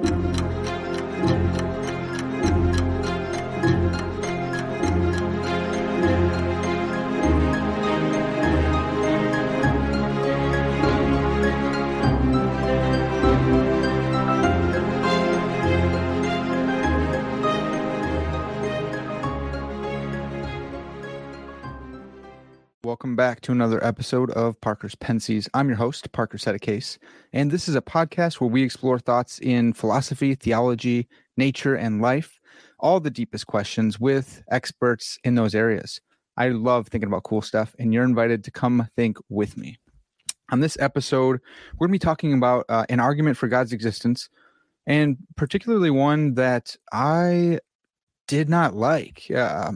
thank you Welcome back to another episode of Parker's Pensées. I'm your host, Parker Settecase, and this is a podcast where we explore thoughts in philosophy, theology, nature, and life, all the deepest questions with experts in those areas. I love thinking about cool stuff, and you're invited to come think with me. On this episode, we're going to be talking about uh, an argument for God's existence, and particularly one that I did not like. Uh,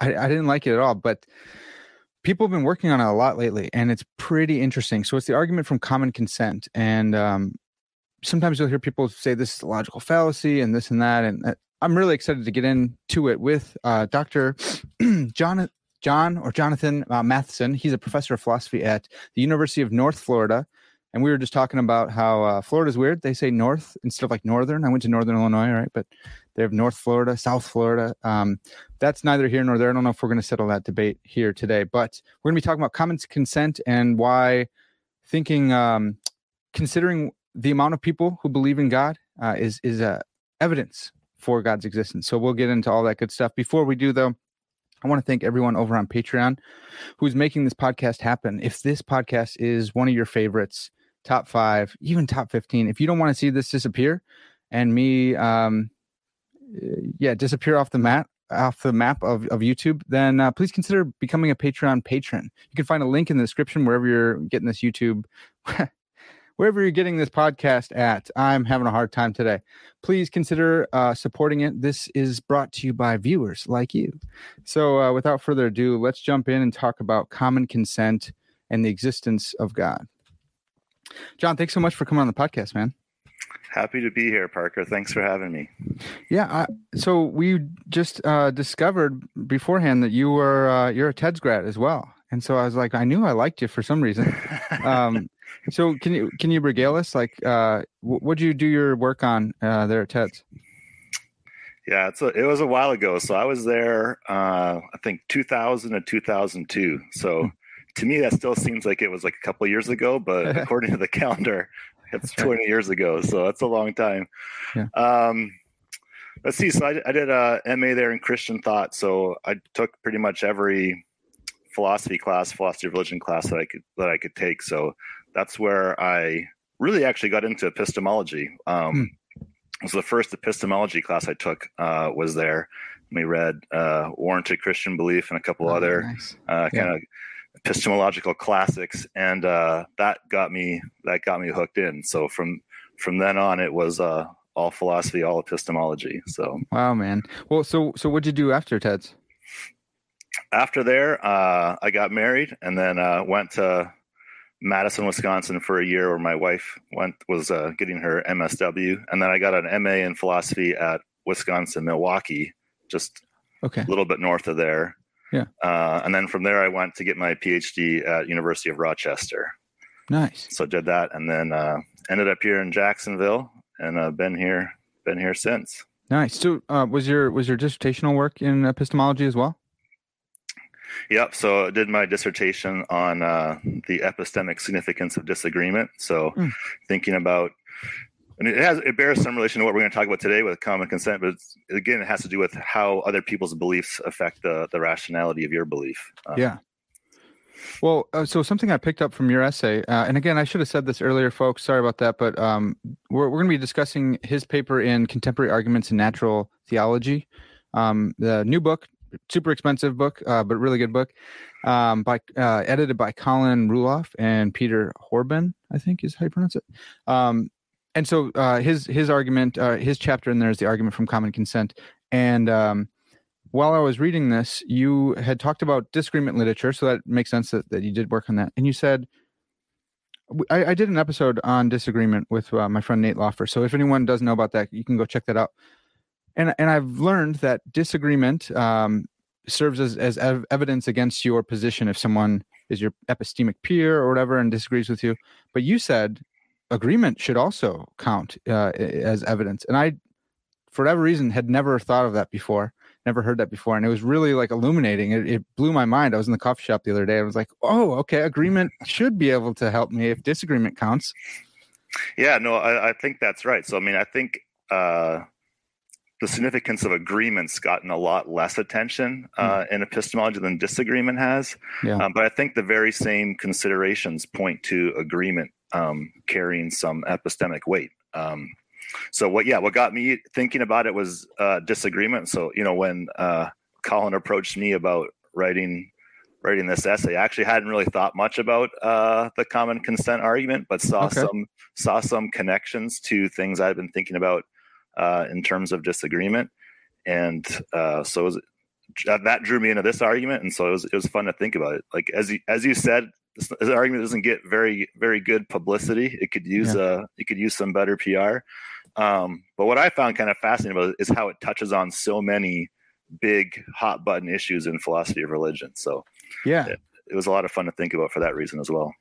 I, I didn't like it at all, but people have been working on it a lot lately and it's pretty interesting. So it's the argument from common consent and um, sometimes you'll hear people say this is a logical fallacy and this and that and uh, i'm really excited to get into it with uh, dr john john or jonathan uh, matheson. He's a professor of philosophy at the university of north florida and we were just talking about how uh, florida's weird they say north instead of like northern i went to northern illinois right but they have North Florida, South Florida. Um, that's neither here nor there. I don't know if we're going to settle that debate here today, but we're going to be talking about common consent and why thinking, um, considering the amount of people who believe in God uh, is is uh, evidence for God's existence. So we'll get into all that good stuff. Before we do, though, I want to thank everyone over on Patreon who's making this podcast happen. If this podcast is one of your favorites, top five, even top 15, if you don't want to see this disappear and me um, yeah disappear off the map off the map of, of YouTube, then uh, please consider becoming a Patreon patron. You can find a link in the description wherever you're getting this YouTube, wherever you're getting this podcast at. I'm having a hard time today. Please consider uh, supporting it. This is brought to you by viewers like you. So, uh, without further ado, let's jump in and talk about common consent and the existence of God. John, thanks so much for coming on the podcast, man. Happy to be here, Parker. Thanks for having me. Yeah, I, so we just uh, discovered beforehand that you were uh, you're a TEDS grad as well, and so I was like, I knew I liked you for some reason. um, so can you can you regale us? Like, uh, what did you do your work on uh, there at TEDS? Yeah, it's a, it was a while ago. So I was there, uh, I think 2000 to 2002. So hmm. To me, that still seems like it was like a couple years ago, but according to the calendar, it's 20 years ago, so that's a long time. Yeah. Um, let's see. So I, I did a MA there in Christian thought. So I took pretty much every philosophy class, philosophy of religion class that I could that I could take. So that's where I really actually got into epistemology. Um, hmm. It was the first epistemology class I took uh, was there. We read uh, Warranted Christian Belief and a couple oh, other nice. uh, kind of epistemological classics, and uh, that got me that got me hooked in. So from from then on, it was uh, all philosophy, all epistemology. So wow, man. Well, so so what'd you do after TEDS? After there, uh, I got married, and then uh, went to Madison, Wisconsin for a year, where my wife went was uh, getting her MSW, and then I got an MA in philosophy at Wisconsin Milwaukee, just okay. a little bit north of there. Yeah. Uh, and then from there, I went to get my PhD at University of Rochester. Nice. So did that, and then uh, ended up here in Jacksonville, and uh, been here been here since. Nice. So uh, was your was your dissertational work in epistemology as well? Yep. So I did my dissertation on uh, the epistemic significance of disagreement. So mm. thinking about and it has it bears some relation to what we're going to talk about today with common consent but again it has to do with how other people's beliefs affect the the rationality of your belief. Uh, yeah. Well uh, so something i picked up from your essay uh, and again i should have said this earlier folks sorry about that but um, we're, we're going to be discussing his paper in contemporary arguments in natural theology. Um, the new book super expensive book uh, but really good book um, by uh, edited by colin ruloff and peter horban i think is how you pronounce it. Um, and so uh, his his argument, uh, his chapter in there is the argument from common consent. And um, while I was reading this, you had talked about disagreement literature, so that makes sense that, that you did work on that. And you said, I, I did an episode on disagreement with uh, my friend Nate Loffer. So if anyone doesn't know about that, you can go check that out. And and I've learned that disagreement um, serves as as ev- evidence against your position if someone is your epistemic peer or whatever and disagrees with you. But you said agreement should also count uh, as evidence. And I, for whatever reason, had never thought of that before, never heard that before. And it was really like illuminating. It, it blew my mind. I was in the coffee shop the other day. I was like, oh, okay, agreement should be able to help me if disagreement counts. Yeah, no, I, I think that's right. So, I mean, I think uh, the significance of agreements gotten a lot less attention uh, hmm. in epistemology than disagreement has. Yeah. Um, but I think the very same considerations point to agreement um, carrying some epistemic weight. Um, so what? Yeah, what got me thinking about it was uh, disagreement. So you know, when uh, Colin approached me about writing writing this essay, I actually hadn't really thought much about uh, the common consent argument, but saw okay. some saw some connections to things I've been thinking about uh, in terms of disagreement, and uh, so was, that drew me into this argument, and so it was it was fun to think about it. Like as you, as you said, this, this argument doesn't get very very good publicity. It could use yeah. uh it could use some better PR. Um, but what I found kind of fascinating about it is how it touches on so many big hot button issues in philosophy of religion. So yeah, it, it was a lot of fun to think about for that reason as well.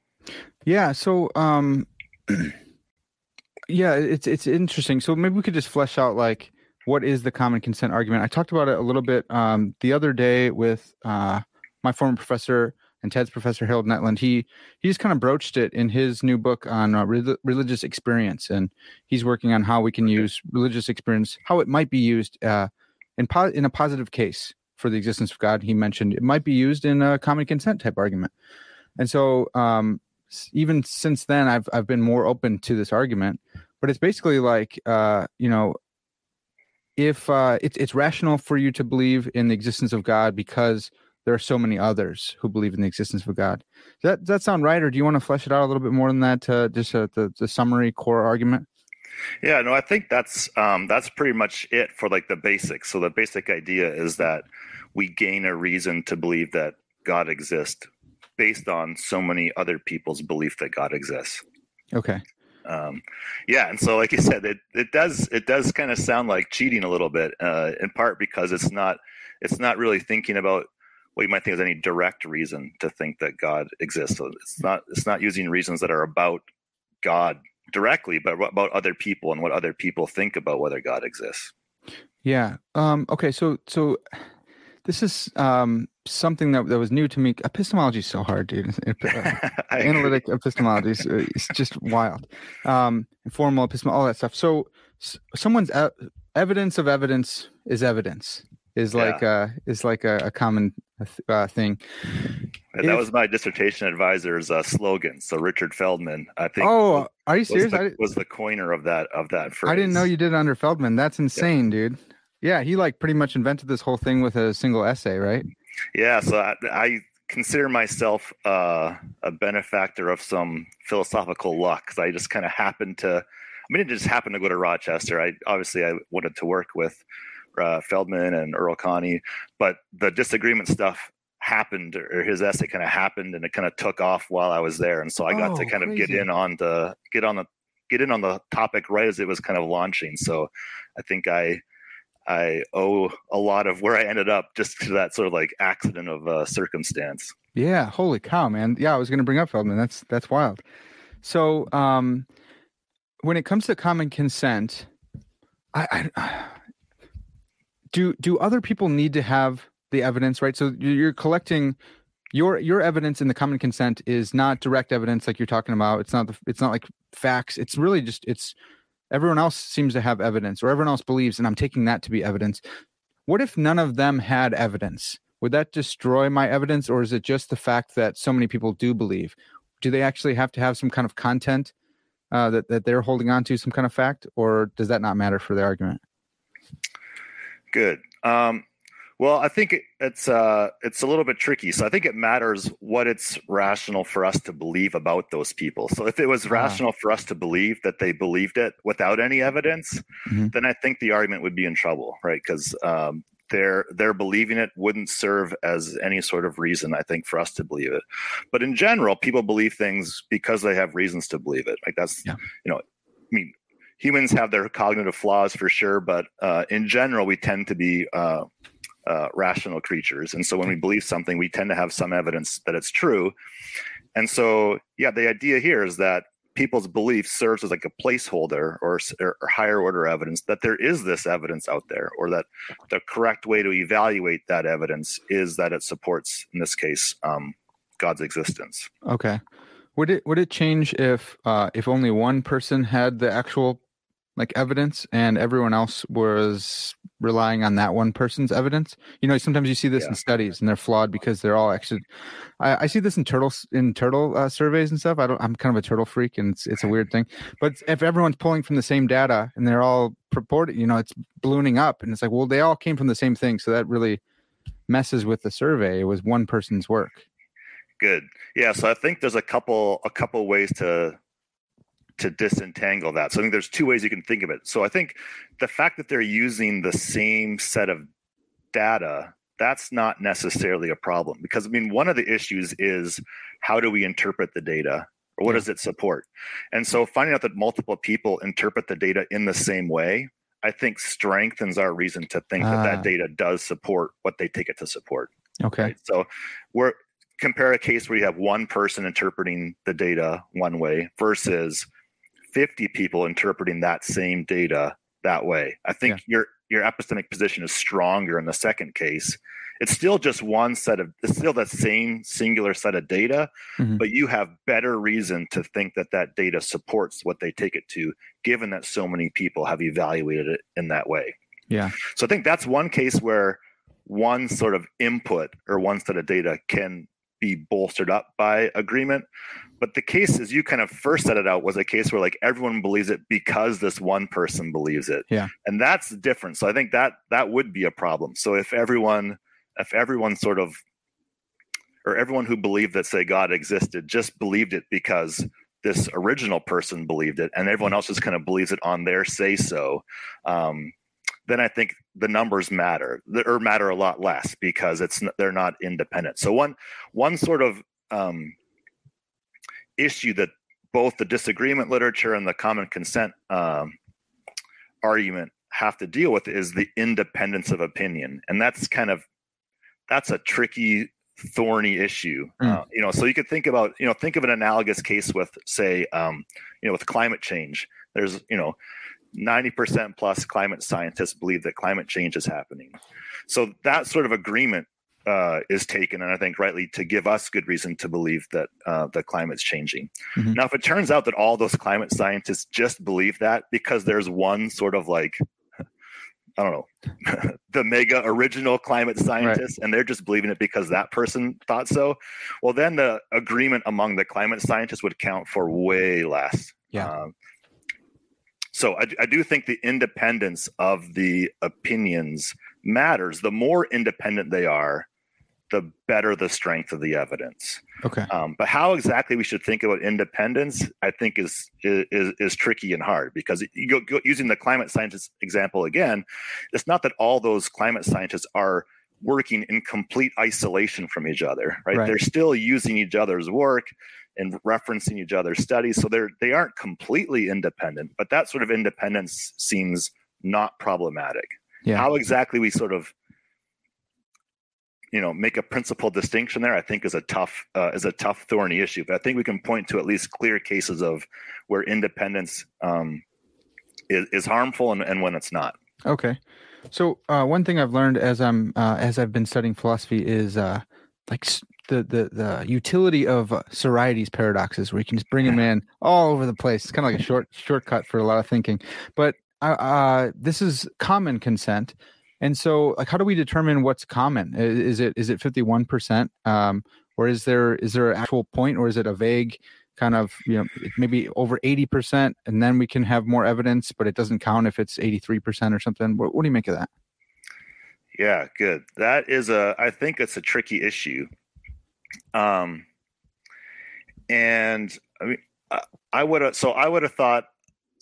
Yeah. So um, yeah, it's it's interesting. So maybe we could just flesh out like what is the common consent argument. I talked about it a little bit um, the other day with uh, my former professor and TEDS professor Harold Netland. He he just kind of broached it in his new book on uh, re- religious experience, and he's working on how we can use religious experience, how it might be used uh, in po- in a positive case for the existence of God. He mentioned it might be used in a common consent type argument, and so um, even since then, I've I've been more open to this argument. But it's basically like uh, you know, if uh, it's it's rational for you to believe in the existence of God because there are so many others who believe in the existence of God. Does that does that sound right, or do you want to flesh it out a little bit more than that? Uh, just uh, the the summary core argument. Yeah, no, I think that's um, that's pretty much it for like the basics. So the basic idea is that we gain a reason to believe that God exists based on so many other people's belief that God exists. Okay. Um, yeah, and so like you said, it it does it does kind of sound like cheating a little bit, uh, in part because it's not it's not really thinking about what you might think is any direct reason to think that God exists. So it's not it's not using reasons that are about God directly, but about other people and what other people think about whether God exists. Yeah. Um, okay. So so this is um, something that, that was new to me. Epistemology is so hard, dude. Uh, analytic epistemology is uh, it's just wild. Um, informal epistemology, all that stuff. So, someone's evidence of evidence is evidence is yeah. like uh is like a, a common uh, thing. And that if, was my dissertation advisor's uh, slogan. So Richard Feldman, I think. Oh, are you serious? Was the, was the coiner of that of that phrase. I didn't know you did it under Feldman. That's insane, yeah. dude. Yeah, he like pretty much invented this whole thing with a single essay, right? Yeah, so I, I consider myself uh, a benefactor of some philosophical luck because I just kind of happened to. I mean, it just happened to go to Rochester. I obviously I wanted to work with uh, Feldman and Earl Conee, but the disagreement stuff happened, or his essay kind of happened, and it kind of took off while I was there, and so I got oh, to kind crazy. of get in on the get on the get in on the topic right as it was kind of launching. So I think I I owe a lot of where I ended up just to that sort of like accident of uh, circumstance. Yeah, holy cow, man! Yeah, I was going to bring up Feldman. That's that's wild. So, um, when it comes to common consent, I, I do do other people need to have the evidence, right? So you're collecting your your evidence in the common consent is not direct evidence like you're talking about. It's not the, it's not like facts. It's really just it's everyone else seems to have evidence or everyone else believes and i'm taking that to be evidence what if none of them had evidence would that destroy my evidence or is it just the fact that so many people do believe do they actually have to have some kind of content uh, that, that they're holding on to some kind of fact or does that not matter for the argument good um, well, I think it's uh, it's a little bit tricky. So I think it matters what it's rational for us to believe about those people. So if it was uh-huh. rational for us to believe that they believed it without any evidence, mm-hmm. then I think the argument would be in trouble, right? Because um, their their believing it wouldn't serve as any sort of reason, I think, for us to believe it. But in general, people believe things because they have reasons to believe it. Like that's yeah. you know, I mean, humans have their cognitive flaws for sure, but uh, in general, we tend to be uh, uh, rational creatures. And so when we believe something, we tend to have some evidence that it's true. And so, yeah, the idea here is that people's belief serves as like a placeholder or, or, higher order evidence that there is this evidence out there, or that the correct way to evaluate that evidence is that it supports, in this case, um, God's existence. Okay. Would it would it change if uh, if only one person had the actual like evidence and everyone else was relying on that one person's evidence. You know sometimes you see this yeah. in studies and they're flawed because they're all actually i, I see this in turtles in turtle uh, surveys and stuff. I don't i'm kind of a turtle freak and it's, it's a weird thing. But if everyone's pulling from the same data and they're all purported you know it's ballooning up and it's like well they all came from the same thing so that really messes with the survey. It was one person's work. Good. Yeah so i think there's a couple a couple ways to to disentangle that. So I think there's two ways you can think of it. So I think the fact that they're using the same set of data, that's not necessarily a problem because I mean one of the issues is how do we interpret the data or what yeah. does it support? And so finding out that multiple people interpret the data in the same way, I think strengthens our reason to think that that ah. data does support what they take it to support. Okay. Right? So we're compare a case where you have one person interpreting the data one way versus 50 people interpreting that same data that way. I think yeah. your your epistemic position is stronger in the second case. It's still just one set of it's still that same singular set of data, mm-hmm. but you have better reason to think that that data supports what they take it to, given that so many people have evaluated it in that way. Yeah. So I think that's one case where one sort of input or one set of data can be bolstered up by agreement. But the case, as you kind of first set it out, was a case where like everyone believes it because this one person believes it. Yeah. And that's different. So I think that that would be a problem. So if everyone, if everyone sort of, or everyone who believed that say God existed just believed it because this original person believed it, and everyone else just kind of believes it on their say so. Um, then I think the numbers matter or matter a lot less because it's they're not independent. So one one sort of um, issue that both the disagreement literature and the common consent um, argument have to deal with is the independence of opinion, and that's kind of that's a tricky thorny issue mm. uh, you know so you could think about you know think of an analogous case with say um, you know with climate change there's you know 90% plus climate scientists believe that climate change is happening. So that sort of agreement uh, is taken, and I think rightly, to give us good reason to believe that uh, the climate's changing. Mm-hmm. Now, if it turns out that all those climate scientists just believe that because there's one sort of like, I don't know, the mega original climate scientist, right. and they're just believing it because that person thought so, well, then the agreement among the climate scientists would count for way less. Yeah. Um, so I, I, do think the independence of the opinions matters. The more independent they are, the better the strength of the evidence. Okay. Um, but how exactly we should think about independence, I think, is is is tricky and hard because you go, go, using the climate scientist example again, it's not that all those climate scientists are working in complete isolation from each other, right? right? They're still using each other's work and referencing each other's studies. So they're they aren't completely independent, but that sort of independence seems not problematic. Yeah. How exactly we sort of you know make a principal distinction there, I think is a tough uh, is a tough thorny issue. But I think we can point to at least clear cases of where independence um, is, is harmful and, and when it's not. Okay. So uh, one thing I've learned as I'm uh, as I've been studying philosophy is uh, like the the the utility of uh, Sorites paradoxes, where you can just bring them in all over the place. It's kind of like a short shortcut for a lot of thinking. But uh, uh, this is common consent, and so like, how do we determine what's common? Is it is it fifty one percent, um, or is there is there an actual point, or is it a vague kind of you know maybe over eighty percent, and then we can have more evidence, but it doesn't count if it's eighty three percent or something? What, what do you make of that? Yeah, good. That is a I think it's a tricky issue um, and I mean, I, would have, so I would have thought,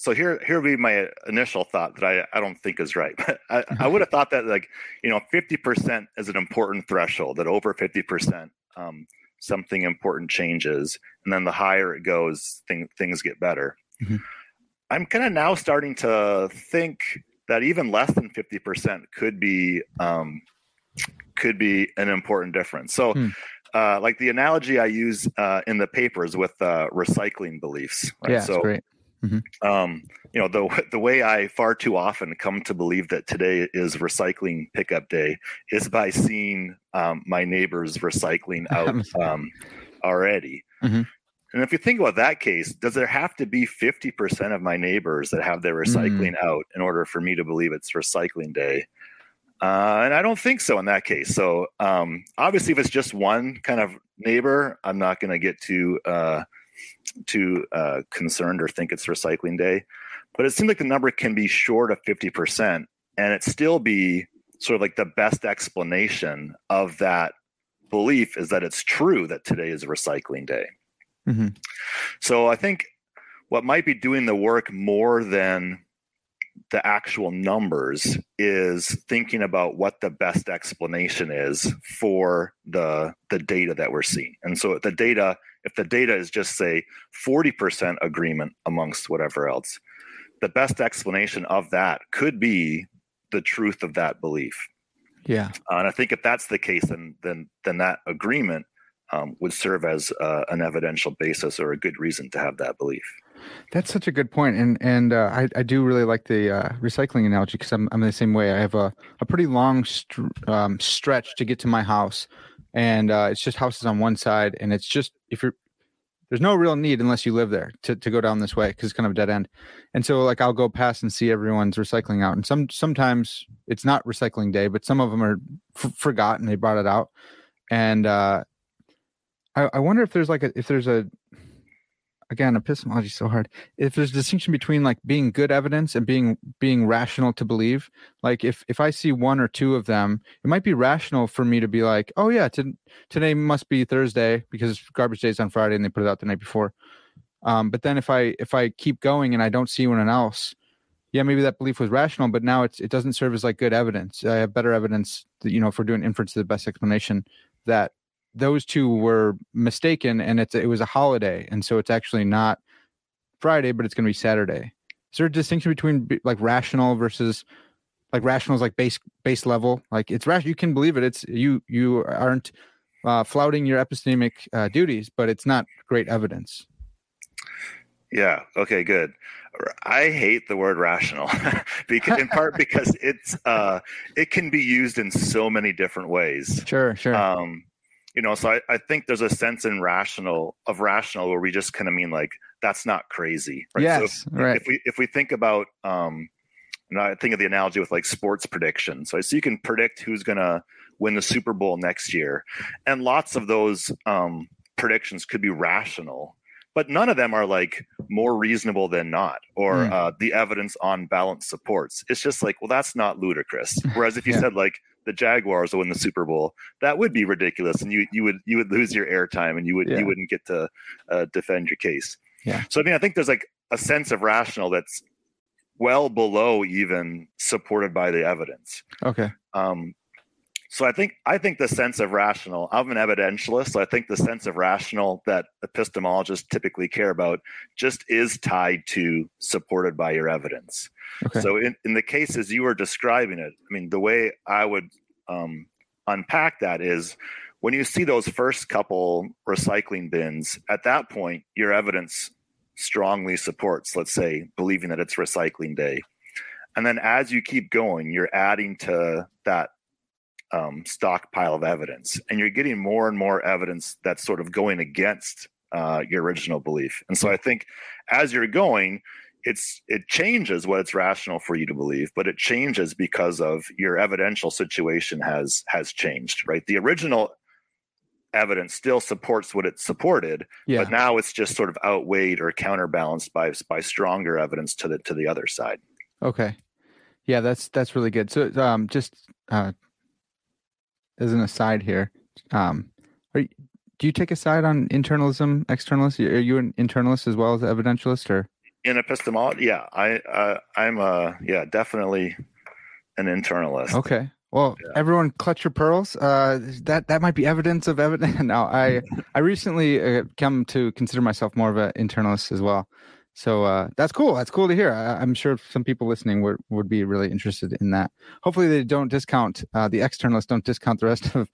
so here, here would be my initial thought that I, I don't think is right. But I, I would have thought that like, you know, 50% is an important threshold that over 50%, um, something important changes. And then the higher it goes, thing, things get better. Mm-hmm. I'm kind of now starting to think that even less than 50% could be, um, could be an important difference. So, hmm uh, like the analogy I use uh, in the papers with uh, recycling beliefs. Right? Yeah, so, great. Mm-hmm. Um, you know, the the way I far too often come to believe that today is recycling pickup day is by seeing um, my neighbors recycling out um, already. Mm-hmm. And if you think about that case, does there have to be 50% of my neighbors that have their recycling mm. out in order for me to believe it's recycling day? Uh, and I don't think so in that case. So um, obviously, if it's just one kind of neighbor, I'm not going to get too uh, too uh, concerned or think it's recycling day. But it seems like the number can be short of 50%, and it still be sort of like the best explanation of that belief is that it's true that today is recycling day. Mm-hmm. So I think what might be doing the work more than the actual numbers is thinking about what the best explanation is for the the data that we're seeing. And so the data, if the data is just say 40% agreement amongst whatever else, the best explanation of that could be the truth of that belief. Yeah. Uh, and I think if that's the case, then then then that agreement um, would serve as uh, an evidential basis or a good reason to have that belief. That's such a good point, and and uh, I I do really like the uh, recycling analogy because I'm I'm the same way. I have a a pretty long um, stretch to get to my house, and uh, it's just houses on one side, and it's just if you're there's no real need unless you live there to, to go down this way because it's kind of a dead end. And so like I'll go past and see everyone's recycling out, and some sometimes it's not recycling day, but some of them are f- forgotten. They brought it out, and uh, I, I wonder if there's like a if there's a again epistemology is so hard. If there's a distinction between like being good evidence and being being rational to believe like if if i see one or two of them it might be rational for me to be like oh yeah t- today must be thursday because garbage day is on friday and they put it out the night before. Um, but then if i if i keep going and i don't see anyone else yeah maybe that belief was rational but now it's it doesn't serve as like good evidence. I have better evidence that you know if we're doing inference to the best explanation that those two were mistaken and it's it was a holiday and so it's actually not friday but it's going to be saturday. Is there a distinction between like rational versus like rational is like base base level? Like it's rational you can believe it it's you you aren't uh, flouting your epistemic uh, duties but it's not great evidence. Yeah okay good. I hate the word rational because in part because it's uh it can be used in so many different ways. Sure sure. Um you know so I, I think there's a sense in rational of rational where we just kind of mean like that's not crazy right yes, so if, right. if we if we think about um know, I think of the analogy with like sports predictions. So, so you can predict who's to win the Super Bowl next year, and lots of those um, predictions could be rational, but none of them are like more reasonable than not, or mm. uh, the evidence on balance supports. It's just like, well, that's not ludicrous. Whereas if you yeah. said like the Jaguars will win the Super Bowl, that would be ridiculous, and you you would you would lose your airtime, and you would yeah. you wouldn't get to uh, defend your case. Yeah. So I mean, I think there's like a sense of rational that's well below even supported by the evidence. Okay. Um, so I think I think the sense of rational. I'm an evidentialist, so I think the sense of rational that epistemologists typically care about just is tied to supported by your evidence. Okay. So in, in the cases you were describing it, I mean, the way I would um, unpack that is when you see those first couple recycling bins, at that point, your evidence strongly supports, let's say, believing that it's recycling day. And then as you keep going, you're adding to that um, stockpile of evidence, and you're getting more and more evidence that's sort of going against uh, your original belief. And so I think as you're going, it's it changes what it's rational for you to believe but it changes because of your evidential situation has has changed right? The original evidence still supports what it supported yeah. but now it's just sort of outweighed or counterbalanced by by stronger evidence to the to the other side. Okay. Yeah that's that's really good. So um just uh as an aside here um are you, do you take a side on internalism externalist are you an internalist as well as evidentialist or in epistemology, yeah, I uh, I'm a yeah definitely an internalist. Okay. Well, yeah. everyone, clutch your pearls. Uh, that that might be evidence of evidence. now, I I recently uh, come to consider myself more of an internalist as well. So uh, that's cool. That's cool to hear. I, am sure some people listening would, would be really interested in that. Hopefully, they don't discount uh, the externalists. Don't discount the rest of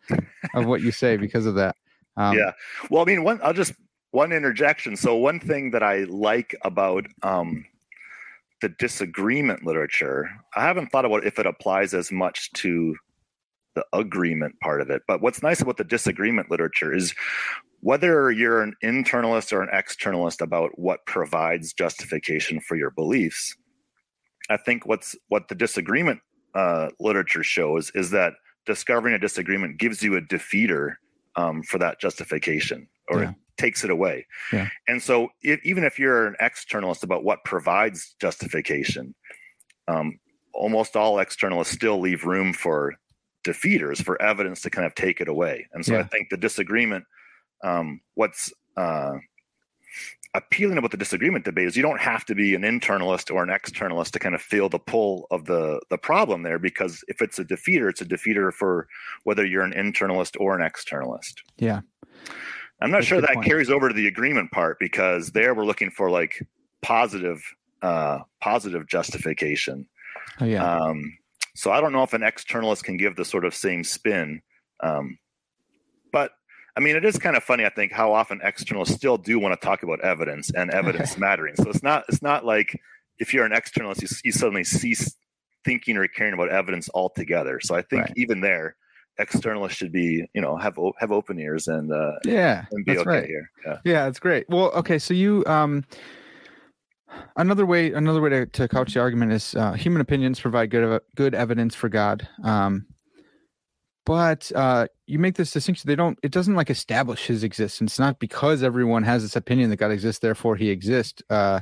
of what you say because of that. Um, yeah. Well, I mean, one. I'll just one interjection. So one thing that I like about um, the disagreement literature, I haven't thought about if it applies as much to the agreement part of it. But what's nice about the disagreement literature is whether you're an internalist or an externalist about what provides justification for your beliefs, I think what's what the disagreement uh, literature shows is that discovering a disagreement gives you a defeater um, for that justification, or yeah takes it away. Yeah. And so, if, even if you're an externalist about what provides justification, um, almost all externalists still leave room for defeaters, for evidence to kind of take it away. And so, yeah. I think the disagreement, um, what's uh, appealing about the disagreement debate is you don't have to be an internalist or an externalist to kind of feel the pull of the the problem there because if it's a defeater it's a defeater for whether you're an internalist or an externalist yeah I'm not That's sure that point. carries over to the agreement part because there we're looking for like positive, uh, positive justification. Oh, yeah. Um, so I don't know if an externalist can give the sort of same spin. Um, I mean, it is kind of funny, I think, how often externalists still do want to talk about evidence and evidence mattering. So it's not it's not like if you're an externalist, you, you suddenly cease thinking or caring about evidence altogether. So I think right. even there, externalists should be, you know, have have open ears and uh, yeah, and be that's okay right. here. Yeah. yeah, that's great. Well, okay, so you um, another way another way to, to couch the argument is uh, human opinions provide good good evidence for God. Um, but uh, you make this distinction. They don't. It doesn't like establish his existence. Not because everyone has this opinion that God exists, therefore he exists. Uh,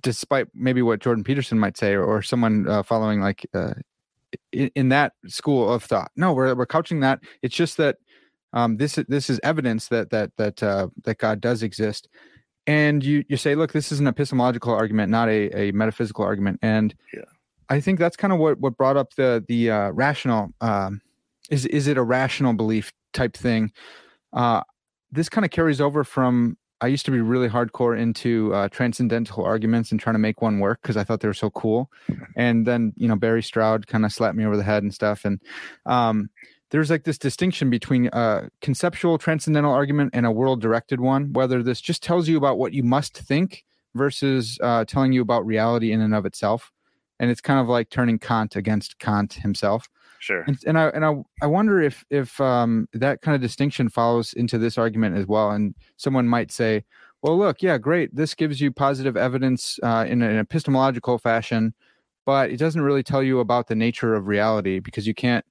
despite maybe what Jordan Peterson might say, or, or someone uh, following like uh, in, in, that school of thought. No, we're we're couching that. It's just that um, this this is evidence that that that uh, that God does exist, and you you say, look, this is an epistemological argument, not a, a metaphysical argument, and yeah. I think that's kind of what what brought up the the uh, rational. Um, is is it a rational belief type thing? Uh, this kind of carries over from I used to be really hardcore into uh, transcendental arguments and trying to make one work because I thought they were so cool. And then you know Barry Stroud kind of slapped me over the head and stuff. And um, there's like this distinction between a conceptual transcendental argument and a world directed one. Whether this just tells you about what you must think versus uh, telling you about reality in and of itself. And it's kind of like turning Kant against Kant himself. Sure. And, and I and I, I wonder if if um, that kind of distinction follows into this argument as well. And someone might say, well, look, yeah, great. This gives you positive evidence uh, in an epistemological fashion, but it doesn't really tell you about the nature of reality because you can't.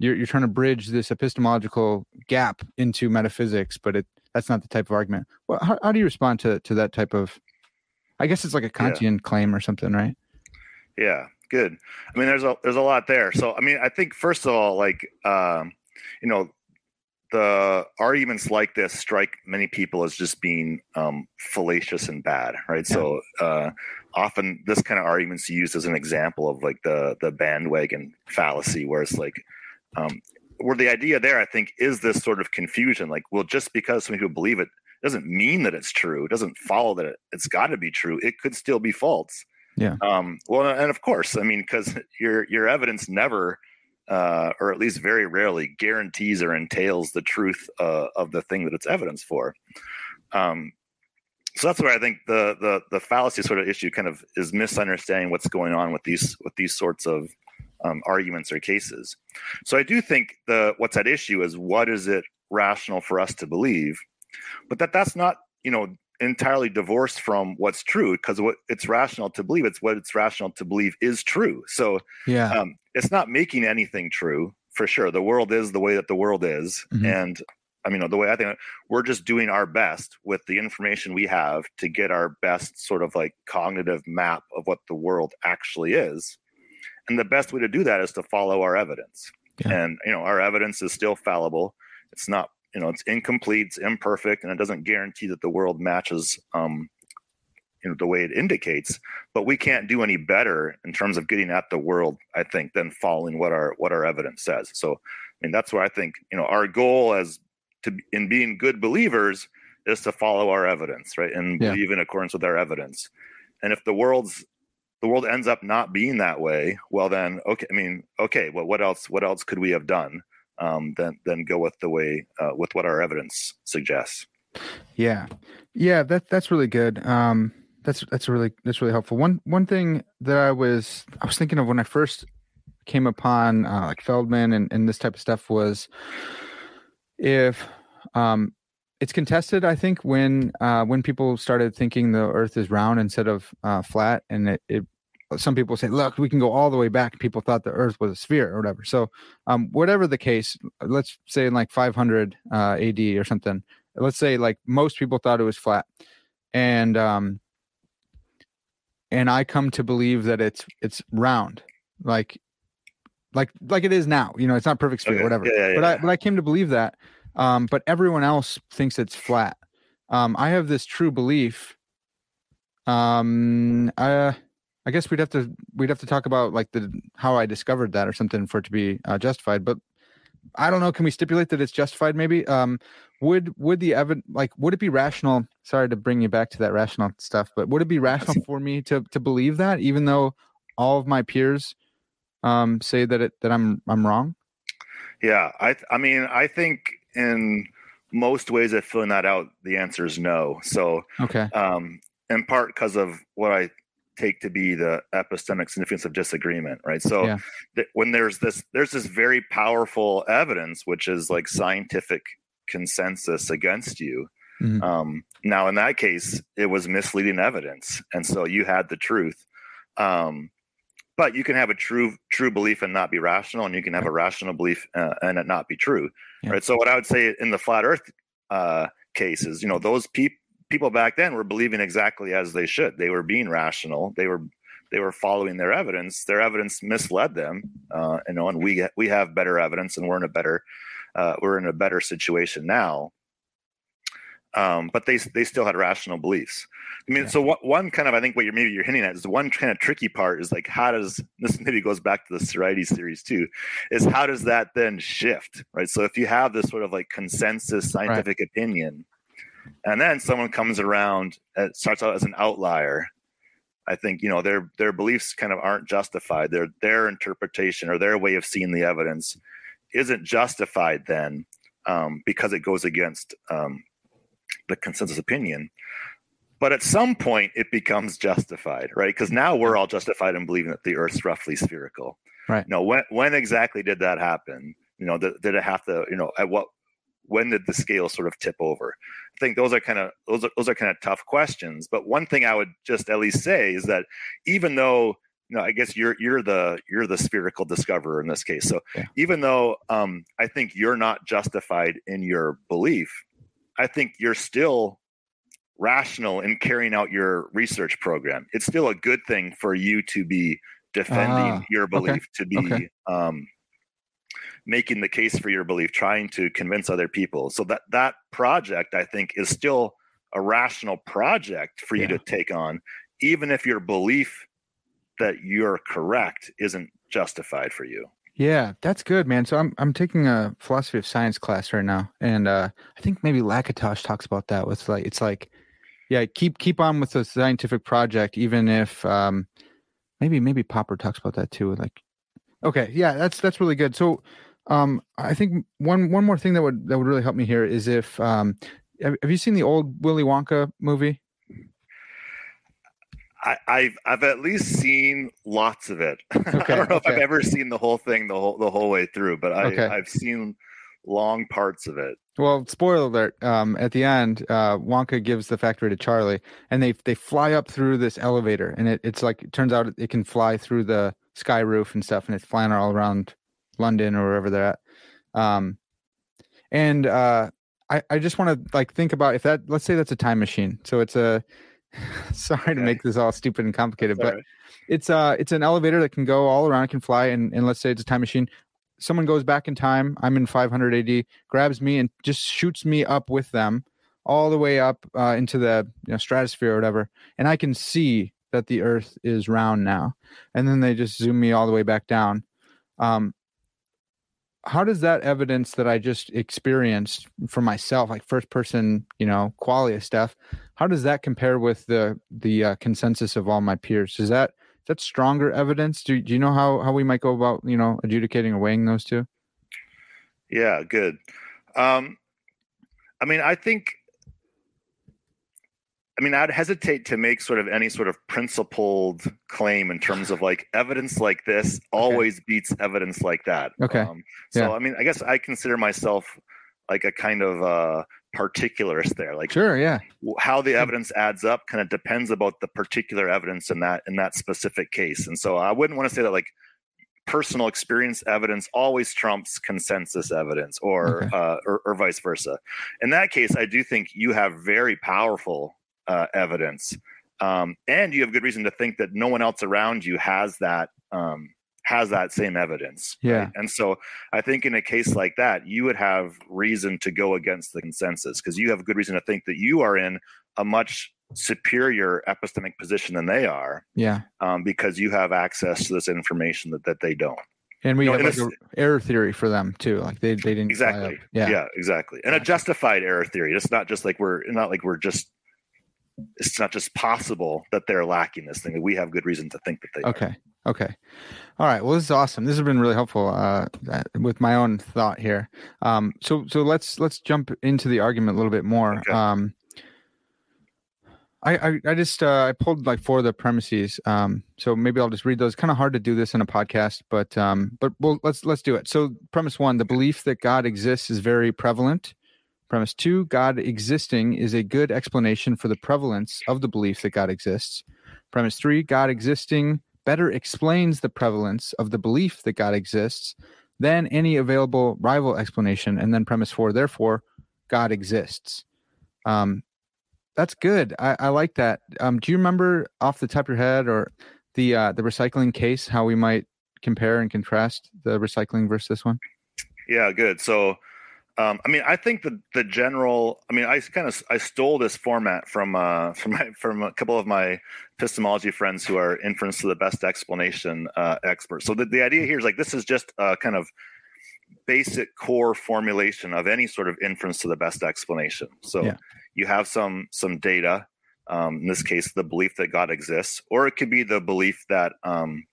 You're you're trying to bridge this epistemological gap into metaphysics, but it that's not the type of argument. Well, how, how do you respond to to that type of? I guess it's like a Kantian yeah. claim or something, right? Yeah, good. I mean, there's a there's a lot there. So I mean, I think first of all, like um, you know, the arguments like this strike many people as just being um, fallacious and bad, right? Yeah. So uh, often this kind of arguments used as an example of like the the bandwagon fallacy, where it's like. Um, where the idea there, I think, is this sort of confusion. Like, well, just because some people believe it doesn't mean that it's true. It doesn't follow that it, it's got to be true. It could still be false. Yeah. Um, well, and of course, I mean, because your your evidence never, uh, or at least very rarely, guarantees or entails the truth uh, of the thing that it's evidence for. Um, so that's where I think the the the fallacy sort of issue kind of is misunderstanding what's going on with these with these sorts of um, arguments or cases. So I do think the what's at issue is what is it rational for us to believe, but that that's not you know entirely divorced from what's true because what it's rational to believe it's what it's rational to believe is true. So yeah. um, it's not making anything true for sure. The world is the way that the world is mm-hmm. and i mean the way i think we're just doing our best with the information we have to get our best sort of like cognitive map of what the world actually is and the best way to do that is to follow our evidence. Yeah. and you know our evidence is still fallible. It's not you know it's incomplete it's imperfect and it doesn't guarantee that the world matches um, you know the way it indicates. But we can't do any better in terms of getting at the world i think than following what our what our evidence says. So i mean that's where i think you know our goal as to in being good believers is to follow our evidence right and yeah. believe in accordance with our evidence. And if the world's the world ends up not being that way well then okay i mean okay well what else what else could we have done um, than than go with the way uh, with what our evidence suggests. Yeah, yeah, that that's really good. Um, that's that's really that's really helpful. One one thing that I was I was thinking of when I first came upon uh, like Feldman and, and this type of stuff was if um, it's contested. I think when uh, when people started thinking the Earth is round instead of uh, flat, and it, it some people say, look, we can go all the way back. People thought the Earth was a sphere or whatever. So, um, whatever the case, let's say in like 500 uh, AD or something. Let's say like most people thought it was flat, and um, and I come to believe that it's it's round, like like like it is now. You know, it's not perfect sphere, okay. whatever. Yeah, yeah, but. I but I came to believe that. Um, but everyone else thinks it's flat. Um, I have this true belief. Um, I I guess we'd have to we'd have to talk about like the how I discovered that or something for it to be uh, justified. But I don't know. Can we stipulate that it's justified? Maybe. Um, would would the evidence like would it be rational? Sorry to bring you back to that rational stuff, but would it be rational for me to to believe that, even though all of my peers um, say that it that I'm I'm wrong? Yeah, I I mean I think in most ways of filling that out, the answer is no. So okay, um, in part because of what I take to be the epistemic significance of disagreement right so yeah. th- when there's this there's this very powerful evidence which is like scientific consensus against you mm-hmm. um, now in that case it was misleading evidence and so you had the truth um, but you can have a true true belief and not be rational and you can have a rational belief uh, and it not be true yeah. right so what i would say in the flat earth uh, cases you know those people people back then were believing exactly as they should. They were being rational. They were they were following their evidence. Their evidence misled them, uh, you know, and we we have better evidence, and we're in a better uh, we're in a better situation now. Um, but they they still had rational beliefs. I mean, yeah. so what, one kind of I think what you're maybe you're hinting at is the one kind of tricky part is like how does this maybe goes back to the Sorites series too, is how does that then shift, right? So if you have this sort of like consensus scientific right. opinion, and then someone comes around and starts out as an outlier. I think you know their their beliefs kind of aren't justified. Their their interpretation or their way of seeing the evidence isn't justified then um, because it goes against um, the consensus opinion. But at some point it becomes justified right? Because now we're all justified in believing that the earth's roughly spherical. Right. You know when when exactly did that happen? You know did, did it have to you know at what when did the scale sort of tip over? I think those are kind of those are those are kind of tough questions. But one thing I would just at least say is that even though you know, I guess you're you're the you're the spherical discoverer in this case. So yeah. even though um, I think you're not justified in your belief, I think you're still rational in carrying out your research program. It's still a good thing for you to be defending ah, your belief, okay. to be okay. um, making the case for your belief, trying to convince other people. So that that project, I think, is still a rational project for you yeah. to take on, even if your belief that you're correct isn't justified for you. Yeah, that's good, man. So I'm I'm taking a philosophy of science class right now, and uh, I think maybe Lakatos talks about that. With like, it's like, yeah, keep keep on with the scientific project, even if um, maybe maybe Popper talks about that too. Like, okay, yeah, that's that's really good. So um, I think one one more thing that would that would really help me here is if um, have, have you seen the old Willy Wonka movie? I, have I've at least seen lots of it. Okay, I don't know okay. if I've ever seen the whole thing the whole the whole way through, but I, okay. I've seen long parts of it. Well, spoiler alert! Um, at the end, uh, Wonka gives the factory to Charlie, and they they fly up through this elevator, and it, it's like it turns out it can fly through the sky roof and stuff, and it's flying all around London or wherever they're at. Um, and uh, I I just want to like think about if that let's say that's a time machine. So it's a sorry okay. to make this all stupid and complicated, but it's uh it's an elevator that can go all around, it can fly, and and let's say it's a time machine. Someone goes back in time. I'm in 500 AD, grabs me and just shoots me up with them all the way up uh, into the you know, stratosphere or whatever, and I can see that the Earth is round now. And then they just zoom me all the way back down. Um, how does that evidence that I just experienced for myself, like first person, you know, quality stuff, how does that compare with the the uh, consensus of all my peers? Is that is that stronger evidence? Do, do you know how how we might go about you know adjudicating or weighing those two? Yeah, good. Um, I mean, I think. I mean, I'd hesitate to make sort of any sort of principled claim in terms of like evidence like this always okay. beats evidence like that. Okay. Um, so, yeah. I mean, I guess I consider myself like a kind of uh, particularist there. Like, sure, yeah. How the evidence adds up kind of depends about the particular evidence in that in that specific case. And so, I wouldn't want to say that like personal experience evidence always trumps consensus evidence or, okay. uh, or, or vice versa. In that case, I do think you have very powerful uh, evidence, um, and you have good reason to think that no one else around you has that um, has that same evidence. Yeah, right? and so I think in a case like that, you would have reason to go against the consensus because you have good reason to think that you are in a much superior epistemic position than they are. Yeah. Um, because you have access to this information that, that they don't. And we you know, have like error theory for them too. Like they, they didn't exactly. Yeah. Yeah, exactly. And a justified error theory. It's not just like we're not like we're just it's not just possible that they're lacking this thing. We have good reason to think that they Okay. Are. Okay. All right. Well, this is awesome. This has been really helpful uh, with my own thought here. Um, so so let's let's jump into the argument a little bit more. Okay. Um, I, I, I just uh, I pulled like four of the premises. Um, so maybe I'll just read those. Kind of hard to do this in a podcast, but um, but well, let's let's do it. So premise one: the belief that God exists is very prevalent. Premise two: God existing is a good explanation for the prevalence of the belief that God exists. Premise three: God existing better explains the prevalence of the belief that God exists than any available rival explanation. And then premise four: therefore, God exists. Um, that's good. I, I like that. Um, do you remember off the top of your head or the uh, the recycling case how we might compare and contrast the recycling versus this one? Yeah, good. So, um, I mean, I think the the general. I mean, I kind of I stole this format from uh, from my, from a couple of my epistemology friends who are inference to the best explanation uh, experts. So the, the idea here is like this is just a kind of basic core formulation of any sort of inference to the best explanation. So. Yeah you have some some data um, in this case the belief that god exists or it could be the belief that um,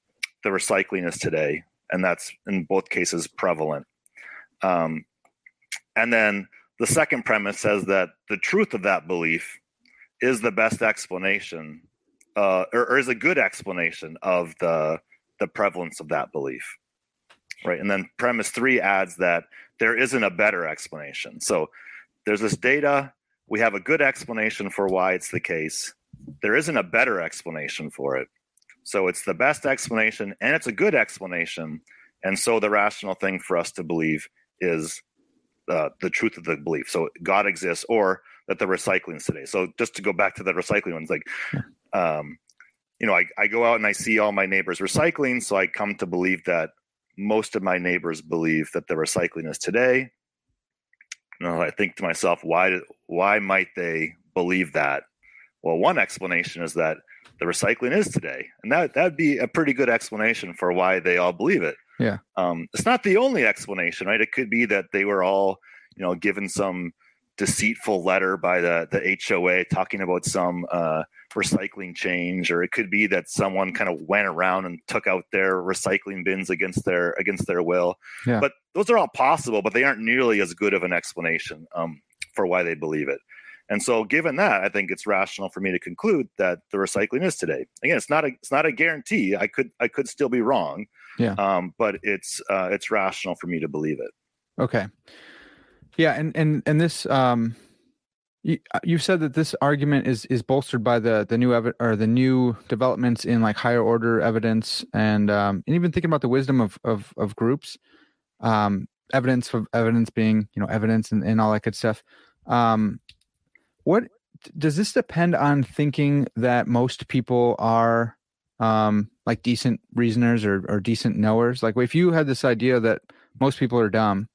the recycling is today and that's in both cases prevalent um, and then the second premise says that the truth of that belief is the best explanation uh, or, or is a good explanation of the the prevalence of that belief right and then premise three adds that there isn't a better explanation so there's this data we have a good explanation for why it's the case. There isn't a better explanation for it. So it's the best explanation and it's a good explanation. And so the rational thing for us to believe is uh, the truth of the belief. So God exists or that the recycling is today. So just to go back to the recycling ones, like, um, you know, I, I go out and I see all my neighbors recycling. So I come to believe that most of my neighbors believe that the recycling is today know, I think to myself, why why might they believe that? Well, one explanation is that the recycling is today, and that that'd be a pretty good explanation for why they all believe it. Yeah, um, it's not the only explanation, right? It could be that they were all, you know, given some deceitful letter by the the HOA talking about some uh, recycling change, or it could be that someone kind of went around and took out their recycling bins against their against their will. Yeah. But those are all possible, but they aren't nearly as good of an explanation um, for why they believe it. And so, given that, I think it's rational for me to conclude that the recycling is today. Again, it's not a it's not a guarantee. I could I could still be wrong. Yeah. Um, but it's uh, it's rational for me to believe it. Okay. Yeah, and and and this um, you, uh, you've said that this argument is is bolstered by the the new ev- or the new developments in like higher order evidence and um, and even thinking about the wisdom of of, of groups, um, evidence of evidence being you know evidence and, and all that good stuff. Um, what does this depend on thinking that most people are um, like decent reasoners or, or decent knowers? Like if you had this idea that most people are dumb,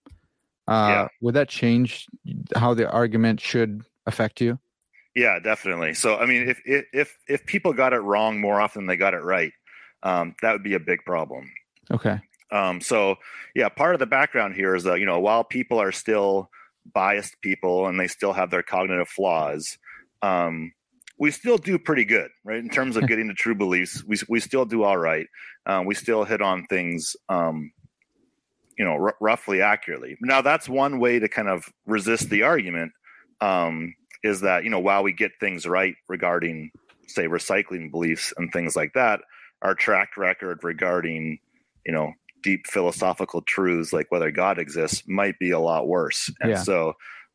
uh, yeah. would that change how the argument should affect you? Yeah, definitely. So, I mean, if if if people got it wrong more often than they got it right, um, that would be a big problem. Okay. Um, so, yeah, part of the background here is that you know while people are still biased people and they still have their cognitive flaws, um, we still do pretty good, right? In terms of getting to true beliefs, we we still do all right. Uh, we still hit on things um, you know, r- roughly accurately. Now, that's one way to kind of resist the argument. Um, is that you know while we get things right regarding say recycling beliefs and things like that, our track record regarding you know deep philosophical truths like whether God exists might be a lot worse. And yeah. so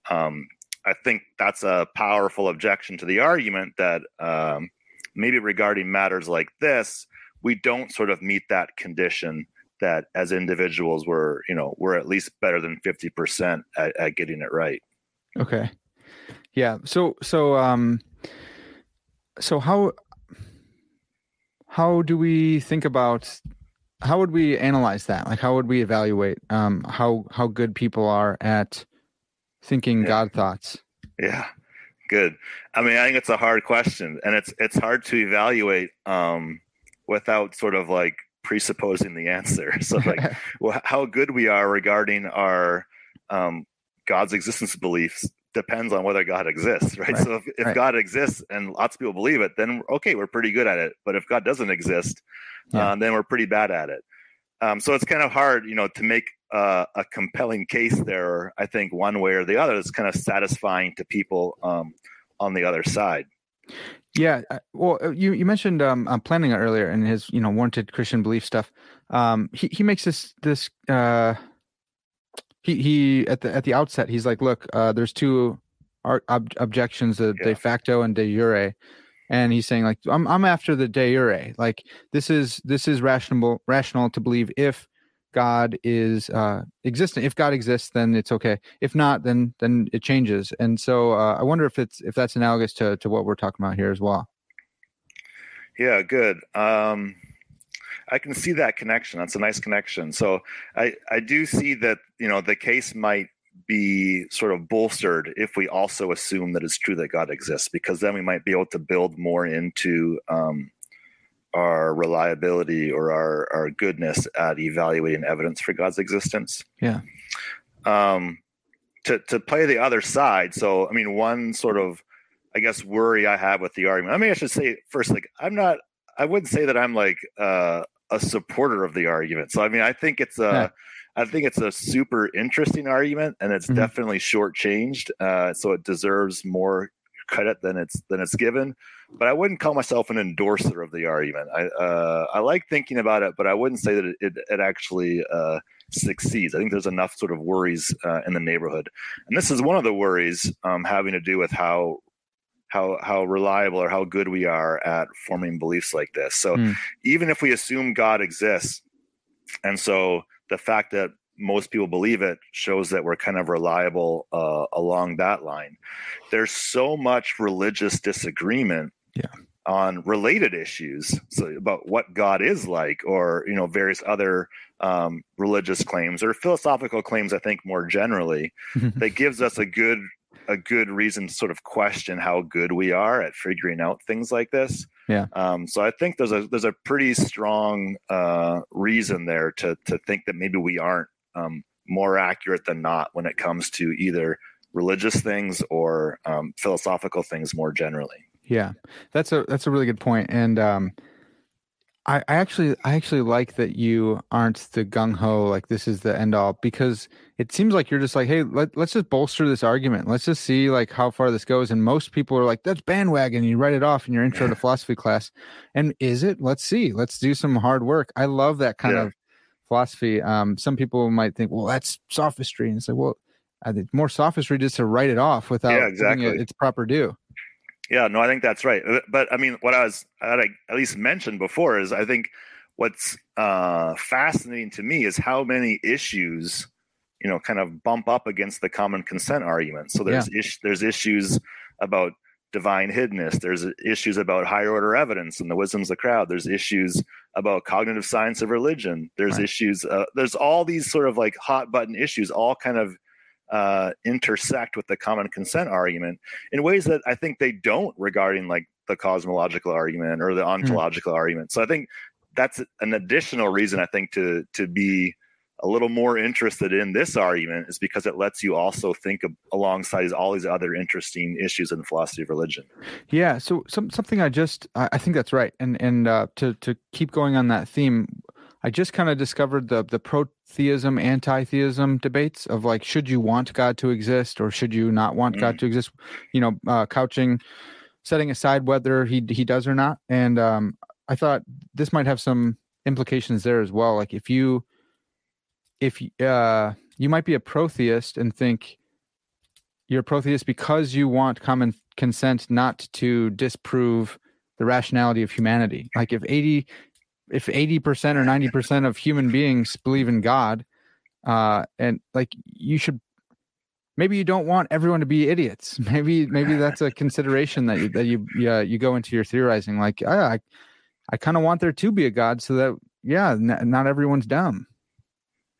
um, I think that's a powerful objection to the argument that um, maybe regarding matters like this, we don't sort of meet that condition that as individuals we're you know we're at least better than 50% at, at getting it right okay yeah so so um so how how do we think about how would we analyze that like how would we evaluate um how how good people are at thinking yeah. god thoughts yeah good i mean i think it's a hard question and it's it's hard to evaluate um without sort of like presupposing the answer. So, like, well, how good we are regarding our um, God's existence beliefs depends on whether God exists, right? right. So, if, if right. God exists and lots of people believe it, then okay, we're pretty good at it. But if God doesn't exist, yeah. um, then we're pretty bad at it. Um, so it's kind of hard, you know, to make uh, a compelling case there. I think one way or the other is kind of satisfying to people um, on the other side. Yeah, well, uh, you you mentioned um, uh, Plantinga earlier and his you know warranted Christian belief stuff. Um, he he makes this this uh, he he at the at the outset he's like, look, uh, there's two art ob- objections, the yeah. de facto and de jure, and he's saying like, I'm I'm after the de jure. Like this is this is rational rational to believe if God is uh, existent. If God exists, then it's okay. If not, then then it changes. And so uh, I wonder if it's if that's analogous to to what we're talking about here as well. Yeah, good. Um, I can see that connection. That's a nice connection. So I I do see that you know the case might be sort of bolstered if we also assume that it's true that God exists, because then we might be able to build more into um, our reliability or our, our goodness at evaluating evidence for God's existence. Yeah. Um, to, to play the other side. So, I mean, one sort of, I guess, worry I have with the argument. I mean, I should say first, like, I'm not, I wouldn't say that I'm like uh, a supporter of the argument. So, I mean, I think it's a, yeah. I think it's a super interesting argument, and it's mm-hmm. definitely shortchanged. Uh, so it deserves more credit than it's than it's given. But I wouldn't call myself an endorser of the argument. I uh, I like thinking about it, but I wouldn't say that it, it, it actually uh, succeeds. I think there's enough sort of worries uh, in the neighborhood, and this is one of the worries um, having to do with how how how reliable or how good we are at forming beliefs like this. So mm. even if we assume God exists, and so the fact that most people believe it shows that we're kind of reliable uh, along that line. There's so much religious disagreement yeah. on related issues so about what God is like, or you know various other um, religious claims or philosophical claims. I think more generally, that gives us a good a good reason to sort of question how good we are at figuring out things like this. Yeah. Um, so I think there's a there's a pretty strong uh, reason there to to think that maybe we aren't um, more accurate than not when it comes to either religious things or um, philosophical things more generally. Yeah, that's a that's a really good point, and um, I, I actually I actually like that you aren't the gung ho like this is the end all because it seems like you're just like hey let, let's just bolster this argument let's just see like how far this goes and most people are like that's bandwagon you write it off in your intro to philosophy class and is it let's see let's do some hard work I love that kind yeah. of philosophy, um, some people might think, well, that's sophistry. And say, like, well, I think more sophistry just to write it off without yeah, exactly. it its proper due. Yeah, no, I think that's right. Uh, but I mean, what I was I at least mentioned before is I think what's uh, fascinating to me is how many issues you know kind of bump up against the common consent argument. So there's yeah. is, there's issues about divine hiddenness. There's issues about higher order evidence and the wisdoms of the crowd. There's issues about cognitive science of religion. There's right. issues. Uh, there's all these sort of like hot button issues, all kind of uh, intersect with the common consent argument in ways that I think they don't regarding like the cosmological argument or the hmm. ontological mm. argument. So I think that's an additional reason I think to to be a little more interested in this argument is because it lets you also think of, alongside all these other interesting issues in the philosophy of religion. Yeah. So some, something I just I, I think that's right, and and uh, to to keep going on that theme, I just kind of discovered the the pro-theism, anti-theism debates of like, should you want God to exist or should you not want mm. God to exist? You know, uh, couching, setting aside whether he he does or not. And um, I thought this might have some implications there as well. Like if you if uh, you might be a pro-theist and think you're a pro-theist because you want common consent not to disprove the rationality of humanity. Like if 80 if 80% or 90% of human beings believe in God, uh, and like you should maybe you don't want everyone to be idiots. Maybe maybe that's a consideration that you that you yeah, you go into your theorizing like oh, I I kind of want there to be a God so that yeah, n- not everyone's dumb.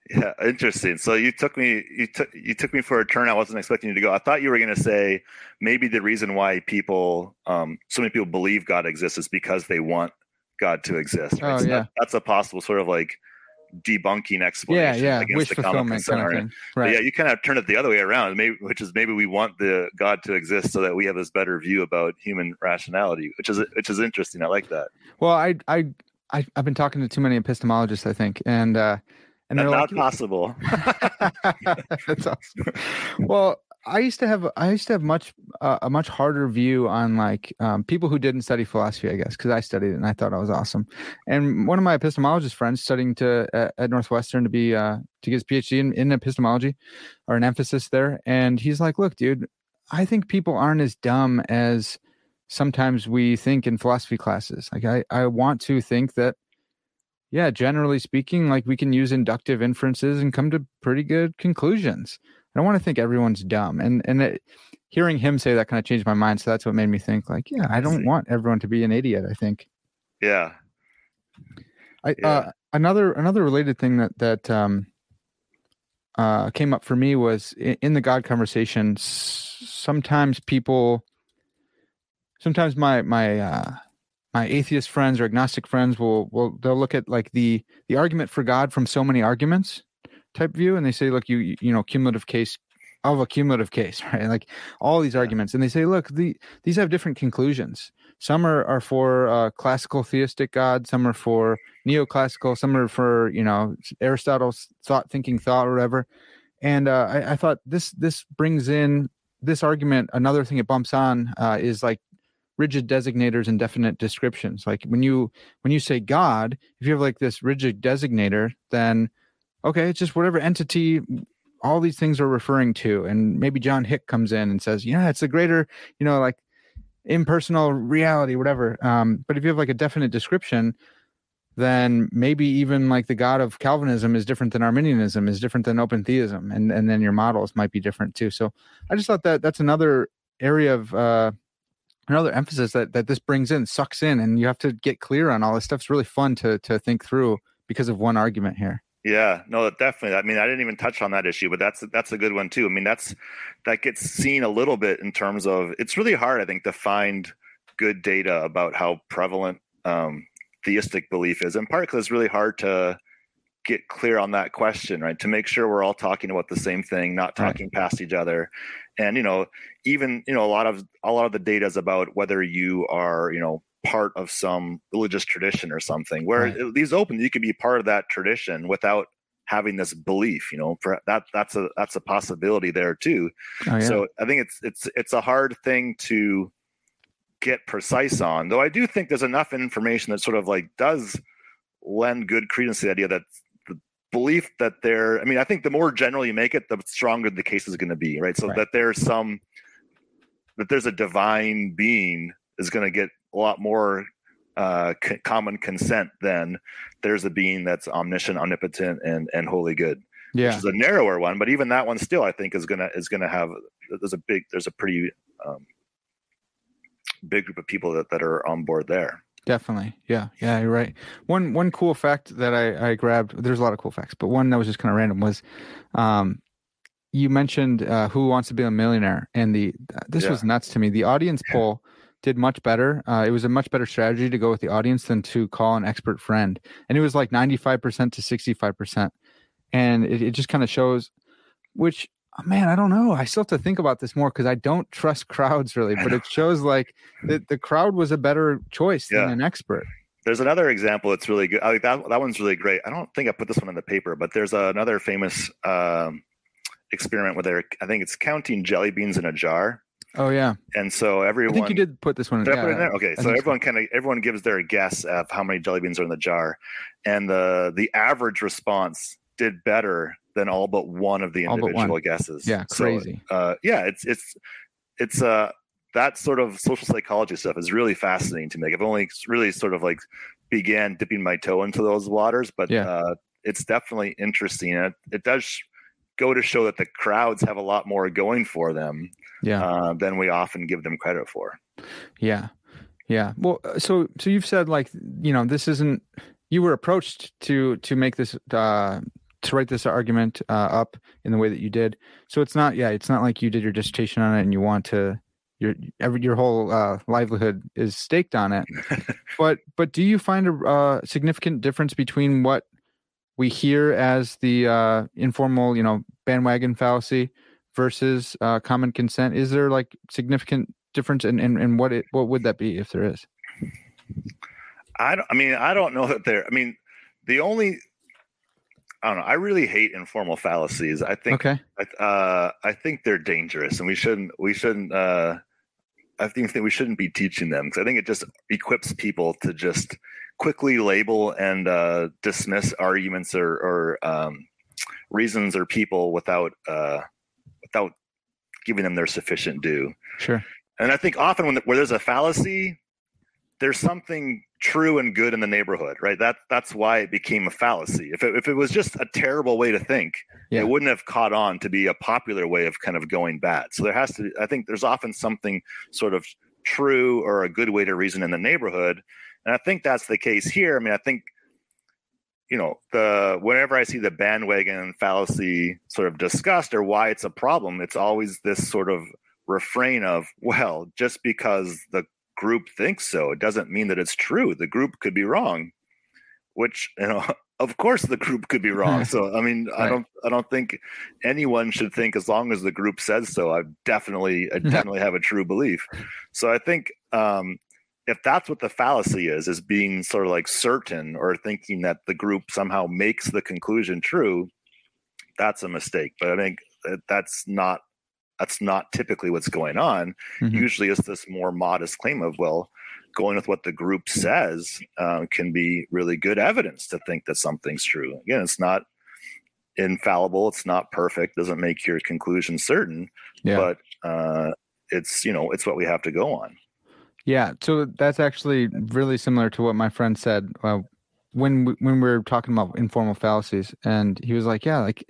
Yeah, interesting. So you took me you took you took me for a turn I wasn't expecting you to go. I thought you were going to say maybe the reason why people um so many people believe God exists is because they want God to exist. Right? Oh, so yeah. That, that's a possible sort of like debunking explanation yeah, yeah. against Wish the common consent kind of. Right. yeah, you kind of turn it the other way around, maybe which is maybe we want the God to exist so that we have this better view about human rationality, which is which is interesting. I like that. Well, I I I I've been talking to too many epistemologists, I think, and uh and they're not like, possible. That's awesome. Well, I used to have I used to have much uh, a much harder view on like um, people who didn't study philosophy, I guess, because I studied it and I thought I was awesome. And one of my epistemologist friends studying to at, at Northwestern to be uh, to get his PhD in, in epistemology or an emphasis there, and he's like, "Look, dude, I think people aren't as dumb as sometimes we think in philosophy classes. Like, I I want to think that." yeah, generally speaking, like we can use inductive inferences and come to pretty good conclusions. I don't want to think everyone's dumb, and and it, hearing him say that kind of changed my mind. So that's what made me think, like, yeah, I don't want everyone to be an idiot. I think Yeah. I Yeah. uh, another another related thing that that um uh came up for me was in, in the God conversation. s- Sometimes people, sometimes my my uh my atheist friends or agnostic friends will will they'll look at like the the argument for God from so many arguments type view, and they say, look, you you know, cumulative case of a cumulative case, right? Like all these arguments, and they say, look, the these have different conclusions. Some are are for uh, classical theistic God, some are for neoclassical, some are for you know Aristotle's thought thinking thought or whatever. And uh, I, I thought this this brings in this argument. Another thing it bumps on uh, is like rigid designators and definite descriptions. Like when you when you say God, if you have like this rigid designator, then okay, it's just whatever entity all these things are referring to. And maybe John Hick comes in and says, yeah, it's a greater, you know, like impersonal reality, whatever. Um, but if you have like a definite description, then maybe even like the God of Calvinism is different than Arminianism, is different than open theism, and and then your models might be different too. So I just thought that that's another area of uh, another emphasis that that this brings in, sucks in, and you have to get clear on all this stuff. It's really fun to to think through because of one argument here. Yeah, no, definitely. I mean, I didn't even touch on that issue, but that's that's a good one too. I mean, that's that gets seen a little bit in terms of it's really hard, I think, to find good data about how prevalent um, theistic belief is, in part because it's really hard to get clear on that question, right? To make sure we're all talking about the same thing, not Right. talking past each other, and you know, even you know, a lot of a lot of the data is about whether you are, you know, part of some religious tradition or something where Right. leaves open you could be part of that tradition without having this belief you know for that that's a that's a possibility there too Oh yeah, so i think it's it's it's a hard thing to get precise on though i do think there's enough information that sort of like does lend good credence to the idea that the belief that there i mean i think the more general you make it the stronger the case is going to be right so Right. that there's some that there's a divine being is going to get a lot more uh, c- common consent than there's a being that's omniscient, omnipotent, and and wholly good, yeah. which is a narrower one. But even that one still, I think, is gonna is gonna have there's a big there's a pretty um, big group of people that, that are on board there. Definitely. Yeah. Yeah, you're right. One one cool fact that I, I grabbed, there's a lot of cool facts, but one that was just kind of random was um you mentioned uh, who wants to be a millionaire and the this Yeah. was nuts to me. The audience poll did much better. Uh, it was a much better strategy to go with the audience than to call an expert friend. And it was like 95% to 65%. And it, it just kind of shows which oh, man, I don't know. I still have to think about this more because I don't trust crowds really, but it shows like that the crowd was a better choice Yeah. than an expert. there's another example that's really good. I like that that one's really great. I don't think I put this one in the paper, but there's another famous um, experiment where they're I think it's counting jelly beans in a jar. Oh yeah. And so everyone. I think you did put this one. In, did yeah, I put it in there? Okay, so everyone kind of everyone gives their guess of how many jelly beans are in the jar, and the the average response did better than all but one of the individual guesses. Yeah, crazy. So, uh, yeah, it's it's it's uh that sort of social psychology stuff is really fascinating to me. I've only really sort of like began dipping my toe into those waters, but yeah. uh, it's definitely interesting. It, it does go to show that the crowds have a lot more going for them yeah. Uh, than we often give them credit for. Yeah. Yeah. Well, uh, so, so you've said like, you know, this isn't, you were approached to, to make this, uh, to write this argument, uh, up in the way that you did. So it's not, yeah, it's not like you did your dissertation on it and you want to, your, every, your whole, uh, livelihood is staked on it. but, but do you find a, uh, significant difference between what we hear as the, uh, informal, you know, bandwagon fallacy versus uh, common consent. Is there like significant difference in, in, in what it what would that be if there is? I don't, i mean i don't know that there i mean the only i don't know i really hate informal fallacies. I think okay. Uh, i think they're dangerous and we shouldn't we shouldn't uh, i think that we shouldn't be teaching them because i think it just equips people to just quickly label and uh, dismiss arguments or, or um, reasons or people without uh, without giving them their sufficient due. Sure. And I think often when where there's a fallacy, there's something true and good in the neighborhood, right? That that's why it became a fallacy. If it, if it was just a terrible way to think, yeah. it wouldn't have caught on to be a popular way of kind of going bad. So there has to, I think, there's often something sort of true or a good way to reason in the neighborhood, and I think that's the case here. I mean, I think you know the whenever i see the bandwagon fallacy sort of discussed or why it's a problem it's always this sort of refrain of well just because the group thinks so it doesn't mean that it's true the group could be wrong which you know of course the group could be wrong so i mean right. i don't i don't think anyone should think as long as the group says so i definitely i definitely have a true belief so i think um if that's what the fallacy is is being sort of like certain or thinking that the group somehow makes the conclusion true that's a mistake but i think that's not that's not typically what's going on mm-hmm. usually it's this more modest claim of well going with what the group says uh, can be really good evidence to think that something's true again it's not infallible it's not perfect doesn't make your conclusion certain yeah. but uh, it's you know it's what we have to go on yeah, so that's actually really similar to what my friend said uh, when we, when we were talking about informal fallacies, and he was like, "Yeah, like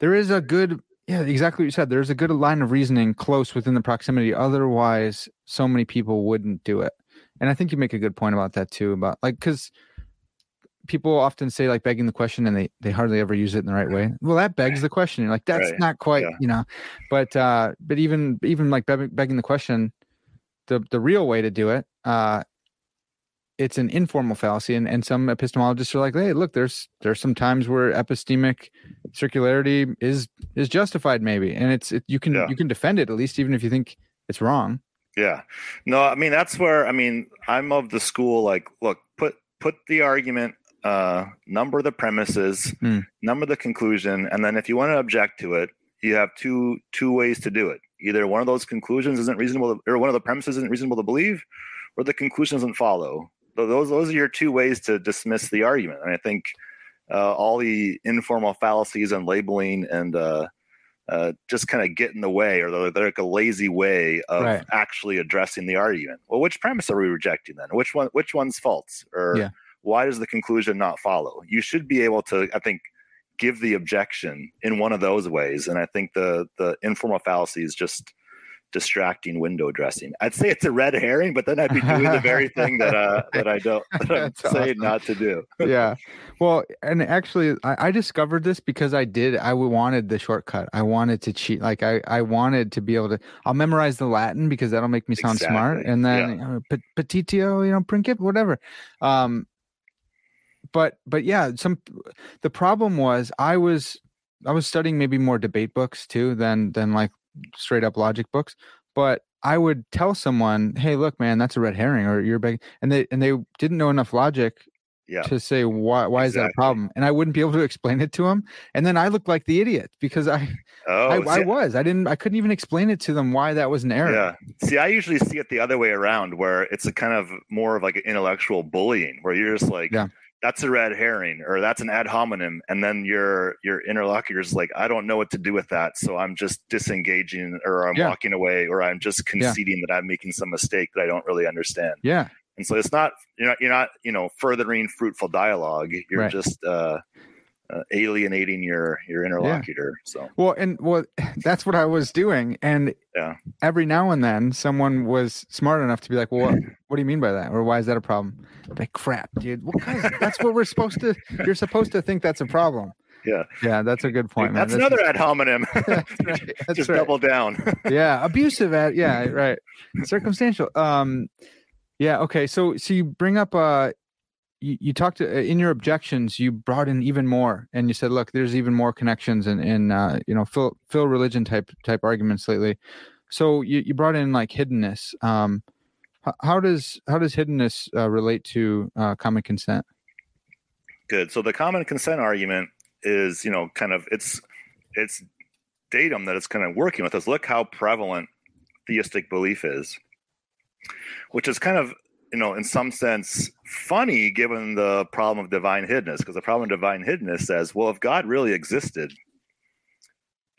there is a good, yeah, exactly what you said. There's a good line of reasoning close within the proximity. Otherwise, so many people wouldn't do it." And I think you make a good point about that too. About like because people often say like begging the question and they they hardly ever use it in the right way well that begs the question you're like that's right. not quite yeah. you know but uh but even even like begging the question the the real way to do it uh it's an informal fallacy and, and some epistemologists are like hey look there's there's some times where epistemic circularity is is justified maybe and it's it, you can yeah. you can defend it at least even if you think it's wrong yeah no i mean that's where i mean i'm of the school like look put put the argument uh number the premises mm. number the conclusion and then if you want to object to it you have two two ways to do it. Either one of those conclusions isn't reasonable or one of the premises isn't reasonable to believe or the conclusion doesn't follow. So those those are your two ways to dismiss the argument. And i think uh, all the informal fallacies and labeling and uh, uh, just kind of get in the way or they're, they're, like a lazy way of right. actually addressing the argument. Well which premise are we rejecting then? Which one which one's false or yeah. why does the conclusion not follow? You should be able to i think give the objection in one of those ways. And I think the the informal fallacy is just distracting window dressing. I'd say it's a red herring, but then I'd be doing the very thing that uh, that I don't that I'm saying awesome. not to do. yeah. Well, and actually I, I, discovered this because I did I wanted the shortcut. I wanted to cheat. Like I, I wanted to be able to I'll memorize the Latin because that'll make me sound exactly. smart. And then yeah. you know, petitio, you know, princip, whatever. Um but but yeah, some the problem was I was I was studying maybe more debate books too than than like straight up logic books, but I would tell someone, "Hey, look, man, that's a red herring," or "You're big," and they and they didn't know enough logic Yeah. to say why why is that a problem, and I wouldn't be able to explain it to them, and then I looked like the idiot because I Oh, I, I was I didn't I couldn't even explain it to them why that was an error. yeah. See, I usually see it the other way around, where it's a kind of more of like an intellectual bullying, where you're just like, Yeah. "That's a red herring," or "That's an ad hominem," and then your your interlocutor's like, "I don't know what to do with that, so I'm just disengaging, or I'm Yeah. walking away, or I'm just conceding that I'm making some mistake that I don't really understand." yeah, And so it's not you're not you're not you know furthering fruitful dialogue. You're Right. just uh, uh, alienating your your interlocutor. So Well, and well, that's what I was doing, and Yeah. every now and then someone was smart enough to be like, "Well, what, what do you mean by that?" or "Why is that a problem?" I'm like, crap, dude. What kind of, that's what we're supposed to. You're supposed to think that's a problem. Yeah. yeah, that's a good point, that's another ad hominem. That's right. That's just right. double down. yeah abusive ad. yeah right circumstantial um yeah okay so so you bring up uh you, you talked uh, in your objections you brought in even more and you said look there's even more connections in in uh you know phil phil religion type type arguments lately so you, you brought in like hiddenness um h- how does how does hiddenness uh, relate to uh, common consent Good. So the common consent argument is, you know, kind of it's it's datum that it's kind of working with us. Look how prevalent theistic belief is, which is kind of, you know, in some sense funny given the problem of divine hiddenness, because the problem of divine hiddenness says, well, if God really existed,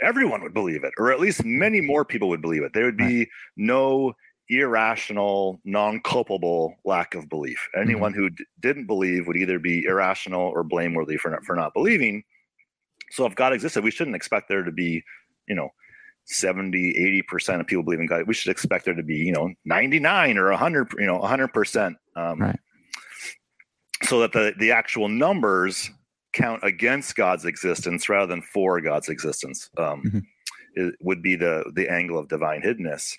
everyone would believe it, or at least many more people would believe it. There would be no irrational, non-culpable lack of belief. Mm-hmm. Anyone who d- didn't believe would either be irrational or blameworthy for not, for not believing. So if God existed, we shouldn't expect there to be, you know, 70, 80% of people believe in God. We should expect there to be, you know, 99 or 100, you know, 100%. Um, Right. So that the, the actual numbers count against God's existence rather than for God's existence um, Mhm. it would be the, the angle of divine hiddenness.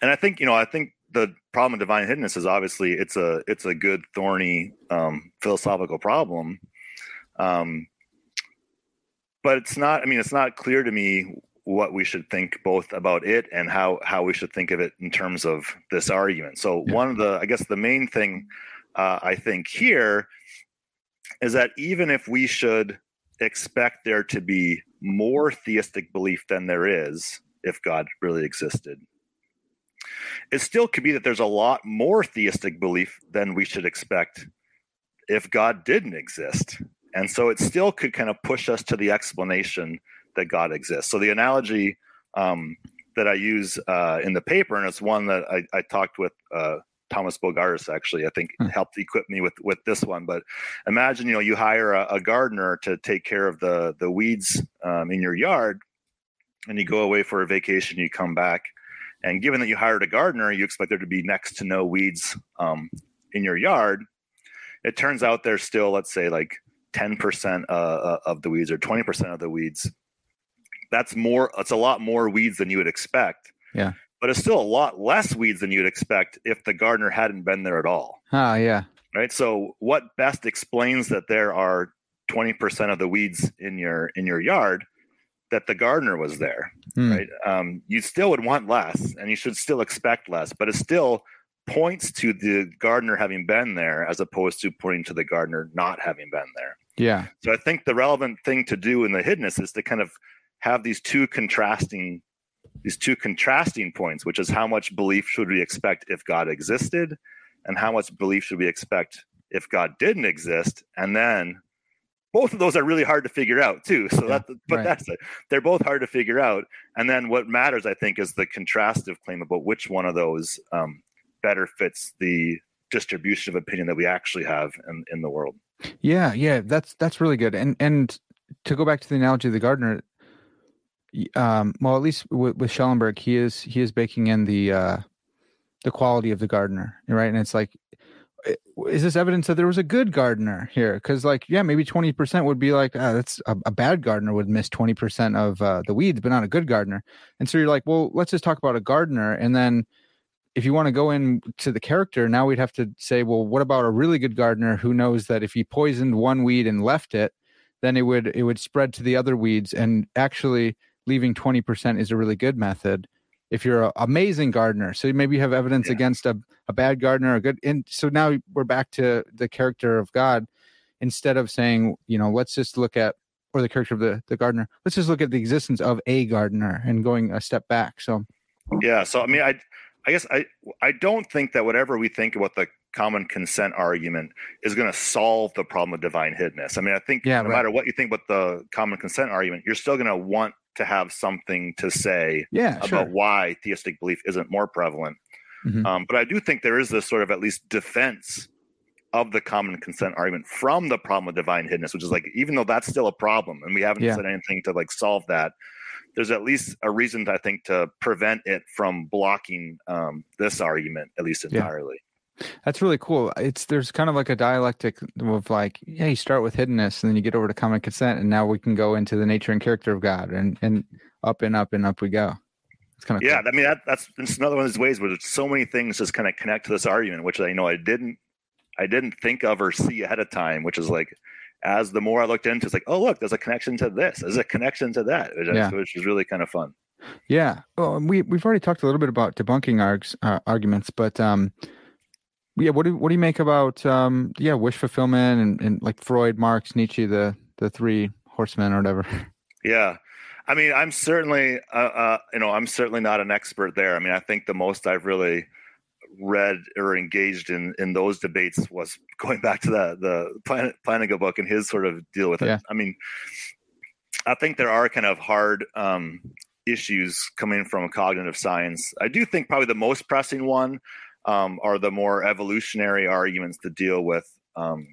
And I think, you know, I think the problem of divine hiddenness is obviously it's a it's a good thorny um, philosophical problem. Um, but it's not i mean it's not clear to me what we should think both about it and how how we should think of it in terms of this argument so Yeah. one of the i guess the main thing uh, i think here is that even if we should expect there to be more theistic belief than there is if god really existed it still could be that there's a lot more theistic belief than we should expect if god didn't exist and so it still could kind of push us to the explanation that God exists. So the analogy um, that I use uh, in the paper, and it's one that I, I talked with uh, Tomas Bogardus actually, I think Hmm. helped equip me with with this one. But imagine you know you hire a, a gardener to take care of the the weeds um, in your yard, and you go away for a vacation, you come back, and given that you hired a gardener, you expect there to be next to no weeds um, in your yard. It turns out there's still, let's say, like 10% uh, of the weeds or 20% of the weeds that's more it's a lot more weeds than you would expect. Yeah. but it's still a lot less weeds than you'd expect if the gardener hadn't been there at all. Ah yeah. Right? So what best explains that there are 20% of the weeds in your in your yard that the gardener was there? Hmm. right? Um, you still would want less and you should still expect less but it still points to the gardener having been there as opposed to pointing to the gardener not having been there. Yeah. So I think the relevant thing to do in the hiddenness is to kind of have these two contrasting these two contrasting points, which is how much belief should we expect if God existed, and how much belief should we expect if God didn't exist, and then both of those are really hard to figure out too. So Yeah, that, but right. that's it. They're both hard to figure out, and then what matters, I think, is the contrastive claim about which one of those um, better fits the distribution of opinion that we actually have in, in the world. Yeah, yeah, that's that's really good. And and to go back to the analogy of the gardener, um, well, at least with, with Schellenberg, he is he is baking in the uh, the quality of the gardener, right? And it's like, is this evidence that there was a good gardener here? Because like, yeah, maybe twenty percent would be like, ah, that's a, a bad gardener would miss twenty percent of uh, the weeds, but not a good gardener. And so you're like, well, let's just talk about a gardener, and then if you want to go in to the character, now we'd have to say, well, what about a really good gardener who knows that if he poisoned one weed and left it, then it would it would spread to the other weeds, and actually leaving twenty percent is a really good method. if you're an amazing gardener, so maybe you have evidence yeah. against a, a bad gardener, or a good, and so now we're back to the character of God instead of saying, you know, let's just look at or the character of the the gardener. Let's just look at the existence of a gardener and going a step back. So, yeah. So I mean, I I guess I I don't think that whatever we think about the common consent argument is going to solve the problem of divine hiddenness. I mean, I think yeah, no right. matter what you think about the common consent argument, you're still going to want to have something to say yeah, about sure. why theistic belief isn't more prevalent. Mm-hmm. Um, but I do think there is this sort of at least defense of the common consent argument from the problem of divine hiddenness, which is like even though that's still a problem and we haven't yeah. said anything to like solve that, there's at least a reason I think to prevent it from blocking um, this argument at least entirely. Yeah. That's really cool. It's there's kind of like a dialectic of like, yeah, you start with hiddenness and then you get over to common consent, and now we can go into the nature and character of God, and and up and up and up we go. It's kind of yeah. Cool. I mean that that's it's another one of those ways where there's so many things just kind of connect to this argument, which I know I didn't I didn't think of or see ahead of time, which is like as the more I looked into, it's like, oh look, there's a connection to this, there's a connection to that, which, yeah. which is really kind of fun. Yeah. Well, we we've already talked a little bit about debunking args, uh, arguments, but um, yeah, what do what do you make about um, yeah, wish fulfillment and, and like Freud, Marx, Nietzsche, the the three horsemen or whatever? Yeah. I mean, I'm certainly, uh, uh, you know, I'm certainly not an expert there. I mean, I think the most I've really read or engaged in in those debates was going back to the the Planet Plantinga book and his sort of deal with it. Yeah. I mean, I think there are kind of hard um, issues coming from cognitive science. I do think probably the most pressing one um, are the more evolutionary arguments to deal with, um,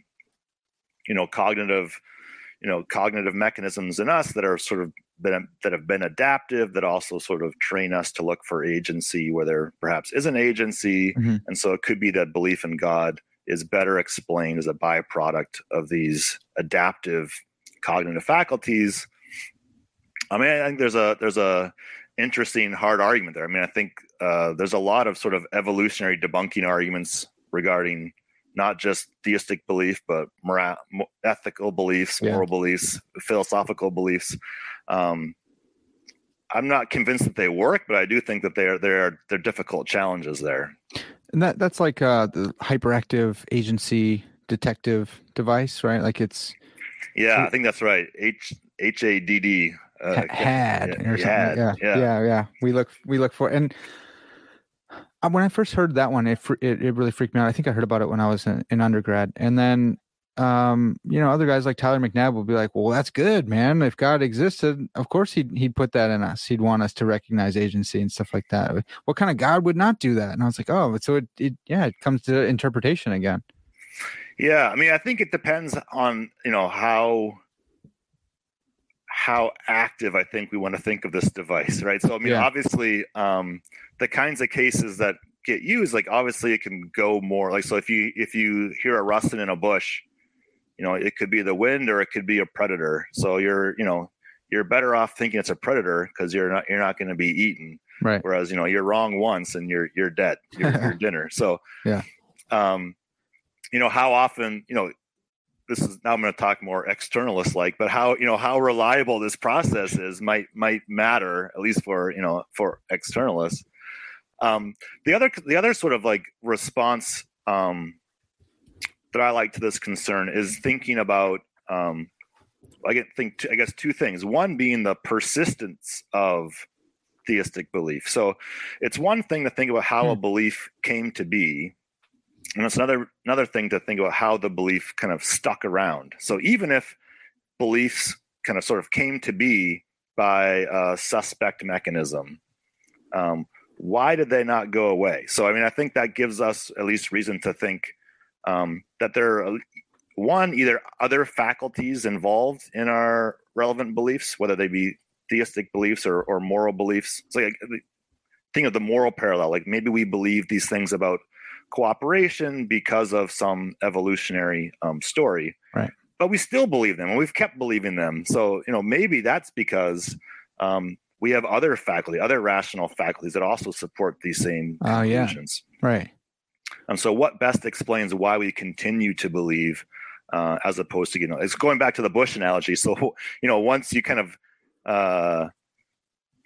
you know, cognitive, you know, cognitive mechanisms in us that are sort of been, that have been adaptive that also sort of train us to look for agency where there perhaps is an agency. Mm-hmm. and so it could be that belief in god is better explained as a byproduct of these adaptive cognitive faculties. I mean i think there's a there's a interesting hard argument there. I mean i think uh, there's a lot of sort of evolutionary debunking arguments regarding not just theistic belief, but moral, ethical beliefs, yeah. moral beliefs, philosophical beliefs. Um, I'm not convinced that they work, but I do think that they're they're they're difficult challenges there. And that that's like uh, the hyperactive agency detection device, right? Like it's yeah, I think that's right. H H A D D uh, had or something. Had, yeah, yeah, yeah, yeah. We look we look for and when I first heard that one, it, it, it really freaked me out. I think I heard about it when I was in, in undergrad, and then um, you know, other guys like Tyler McNabb will be like, "Well, that's good, man. If God existed, of course he'd he'd put that in us. He'd want us to recognize agency and stuff like that. What kind of God would not do that?" And I was like, "Oh, so it, it yeah, it comes to interpretation again." Yeah, I mean, I think it depends on you know how how active I think we want to think of this device, right? So I mean, yeah. obviously, um, the kinds of cases that get used, like obviously, it can go more like so. If you if you hear a rustling in a bush you know it could be the wind or it could be a predator so you're you know you're better off thinking it's a predator because you're not you're not going to be eaten right whereas you know you're wrong once and you're you're dead you're, you're dinner so yeah um you know how often you know this is now i'm going to talk more externalist like but how you know how reliable this process is might might matter at least for you know for externalists um the other the other sort of like response um that I like to this concern is thinking about um, I think I guess two things. One being the persistence of theistic belief. So it's one thing to think about how a hmm. belief came to be, and it's another another thing to think about how the belief kind of stuck around. So even if beliefs kind of sort of came to be by a suspect mechanism, um, why did they not go away? So I mean, I think that gives us at least reason to think um, that there are one either other faculties involved in our relevant beliefs, whether they be theistic beliefs or, or moral beliefs. so like think of the moral parallel. Like maybe we believe these things about cooperation because of some evolutionary um, story, right? But we still believe them, and we've kept believing them. So you know maybe that's because um, we have other faculty, other rational faculties that also support these same conclusions. Uh, yeah. Right. And so, what best explains why we continue to believe, uh, as opposed to you know, it's going back to the bush analogy. So, you know, once you kind of uh,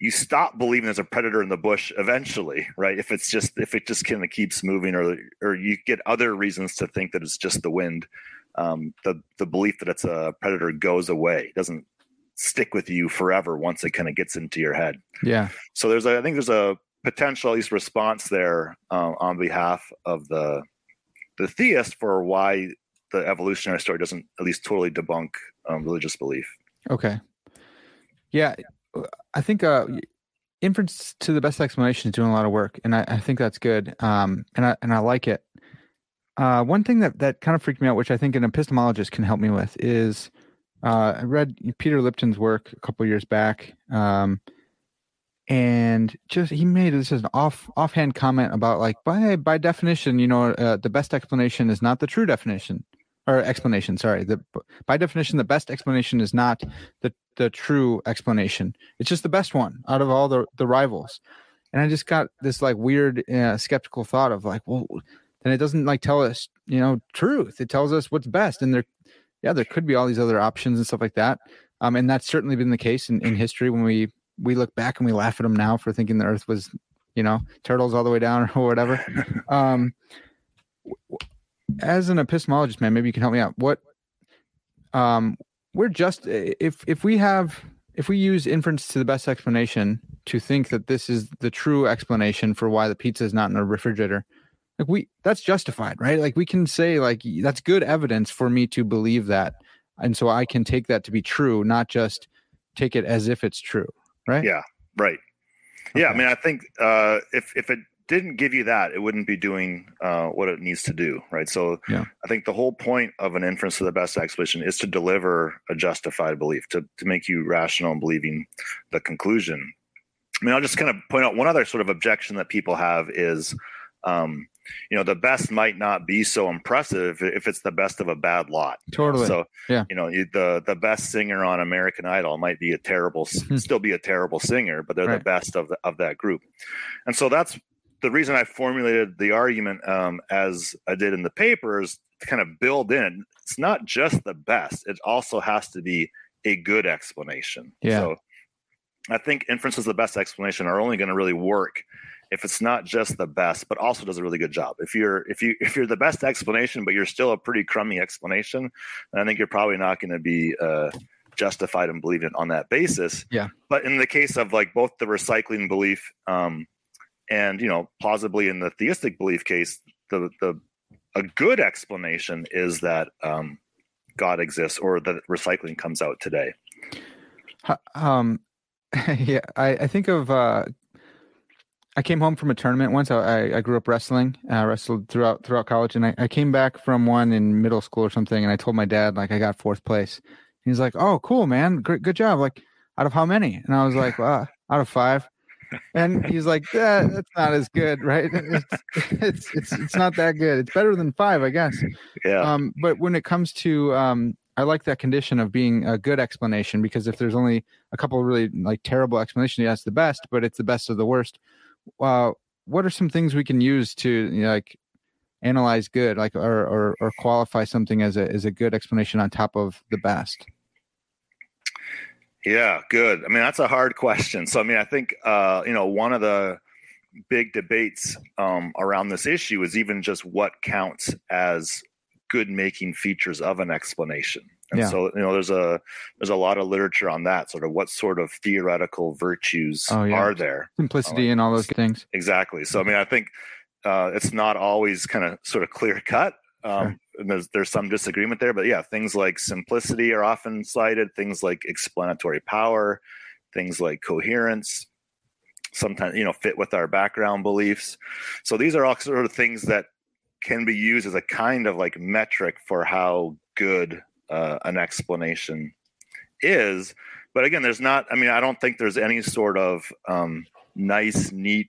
you stop believing there's a predator in the bush eventually, right? If it's just if it just kind of keeps moving, or or you get other reasons to think that it's just the wind, um, the the belief that it's a predator goes away. It doesn't stick with you forever once it kind of gets into your head. Yeah. So there's a, I think there's a potential at least response there um, on behalf of the the theist for why the evolutionary story doesn't at least totally debunk um, religious belief. Okay. Yeah, I think uh, inference to the best explanation is doing a lot of work, and I, I think that's good. Um, and I and I like it. Uh, one thing that that kind of freaked me out, which I think an epistemologist can help me with, is uh, I read Peter Lipton's work a couple years back, um, and just he made this as an off offhand comment about like by by definition, you know, uh, the best explanation is not the true definition or explanation. Sorry, the by definition, the best explanation is not the the true explanation. It's just the best one out of all the the rivals. And I just got this like weird uh, skeptical thought of like, well, then it doesn't like tell us, you know, truth. It tells us what's best. And there, yeah, there could be all these other options and stuff like that. Um, and that's certainly been the case in, in history when we we look back and we laugh at them now for thinking the Earth was, you know, turtles all the way down or whatever. Um, as an epistemologist, man, maybe you can help me out. What, um, we're just if if we have if we use inference to the best explanation to think that this is the true explanation for why the pizza is not in a refrigerator, like we that's justified, right? Like we can say like that's good evidence for me to believe that, and so I can take that to be true, not just take it as if it's true, right? Yeah, right. Okay. Yeah, I mean, I think uh, if if it didn't give you that, it wouldn't be doing uh, what it needs to do, right? So yeah. I think the whole point of an inference to the best explanation is to deliver a justified belief, to, to make you rational in believing the conclusion. I mean, I'll just kind of point out one other sort of objection that people have is, um, you know, the best might not be so impressive if it's the best of a bad lot. Totally. So, yeah, you know, the the best singer on American Idol might be a terrible, still be a terrible singer, but they're right. the best of the, of that group. And so that's the reason I formulated the argument um, as I did in the paper is to kind of build in. It's not just the best; it also has to be a good explanation. Yeah. So I think inferences the best explanation are only going to really work if it's not just the best, but also does a really good job. If you're if you if you're the best explanation, but you're still a pretty crummy explanation, then I think you're probably not going to be uh, justified in believing it on that basis. Yeah. But in the case of like both the recycling belief um, and you know possibly in the theistic belief case the the a good explanation is that um, god exists or that recycling comes out today um yeah i i think of uh I came home from a tournament once. I, I grew up wrestling. I wrestled throughout throughout college, and I, I came back from one in middle school or something. And I told my dad like I got fourth place. He's like, "Oh, cool, man, great, good job." Like, out of how many? And I was like, "Wow, out of five and he's like, yeah, that's not as good, right? It's, it's, it's it's not that good. It's better than five, I guess. Yeah. Um, but when it comes to, um, I like that condition of being a good explanation because if there's only a couple really like terrible explanations, yeah, it's the best, but it's the best of the worst. Uh, what are some things we can use to you know, like analyze good, like or, or or qualify something as a as a good explanation on top of the best? Yeah, good. I mean, that's a hard question. So, I mean, I think uh, you know one of the big debates um, around this issue is even just what counts as good making features of an explanation. And yeah. so, you know, there's a there's a lot of literature on that. Sort of what sort of theoretical virtues oh, yeah. are there? Simplicity um, and all those things. Exactly. So, I mean, I think uh, it's not always kind of sort of clear cut. Um, sure there's there's some disagreement there, but yeah, things like simplicity are often cited. Things like explanatory power, things like coherence, sometimes you know fit with our background beliefs. So these are all sort of things that can be used as a kind of like metric for how good uh, an explanation is. But again, there's not. I mean, I don't think there's any sort of um, nice, neat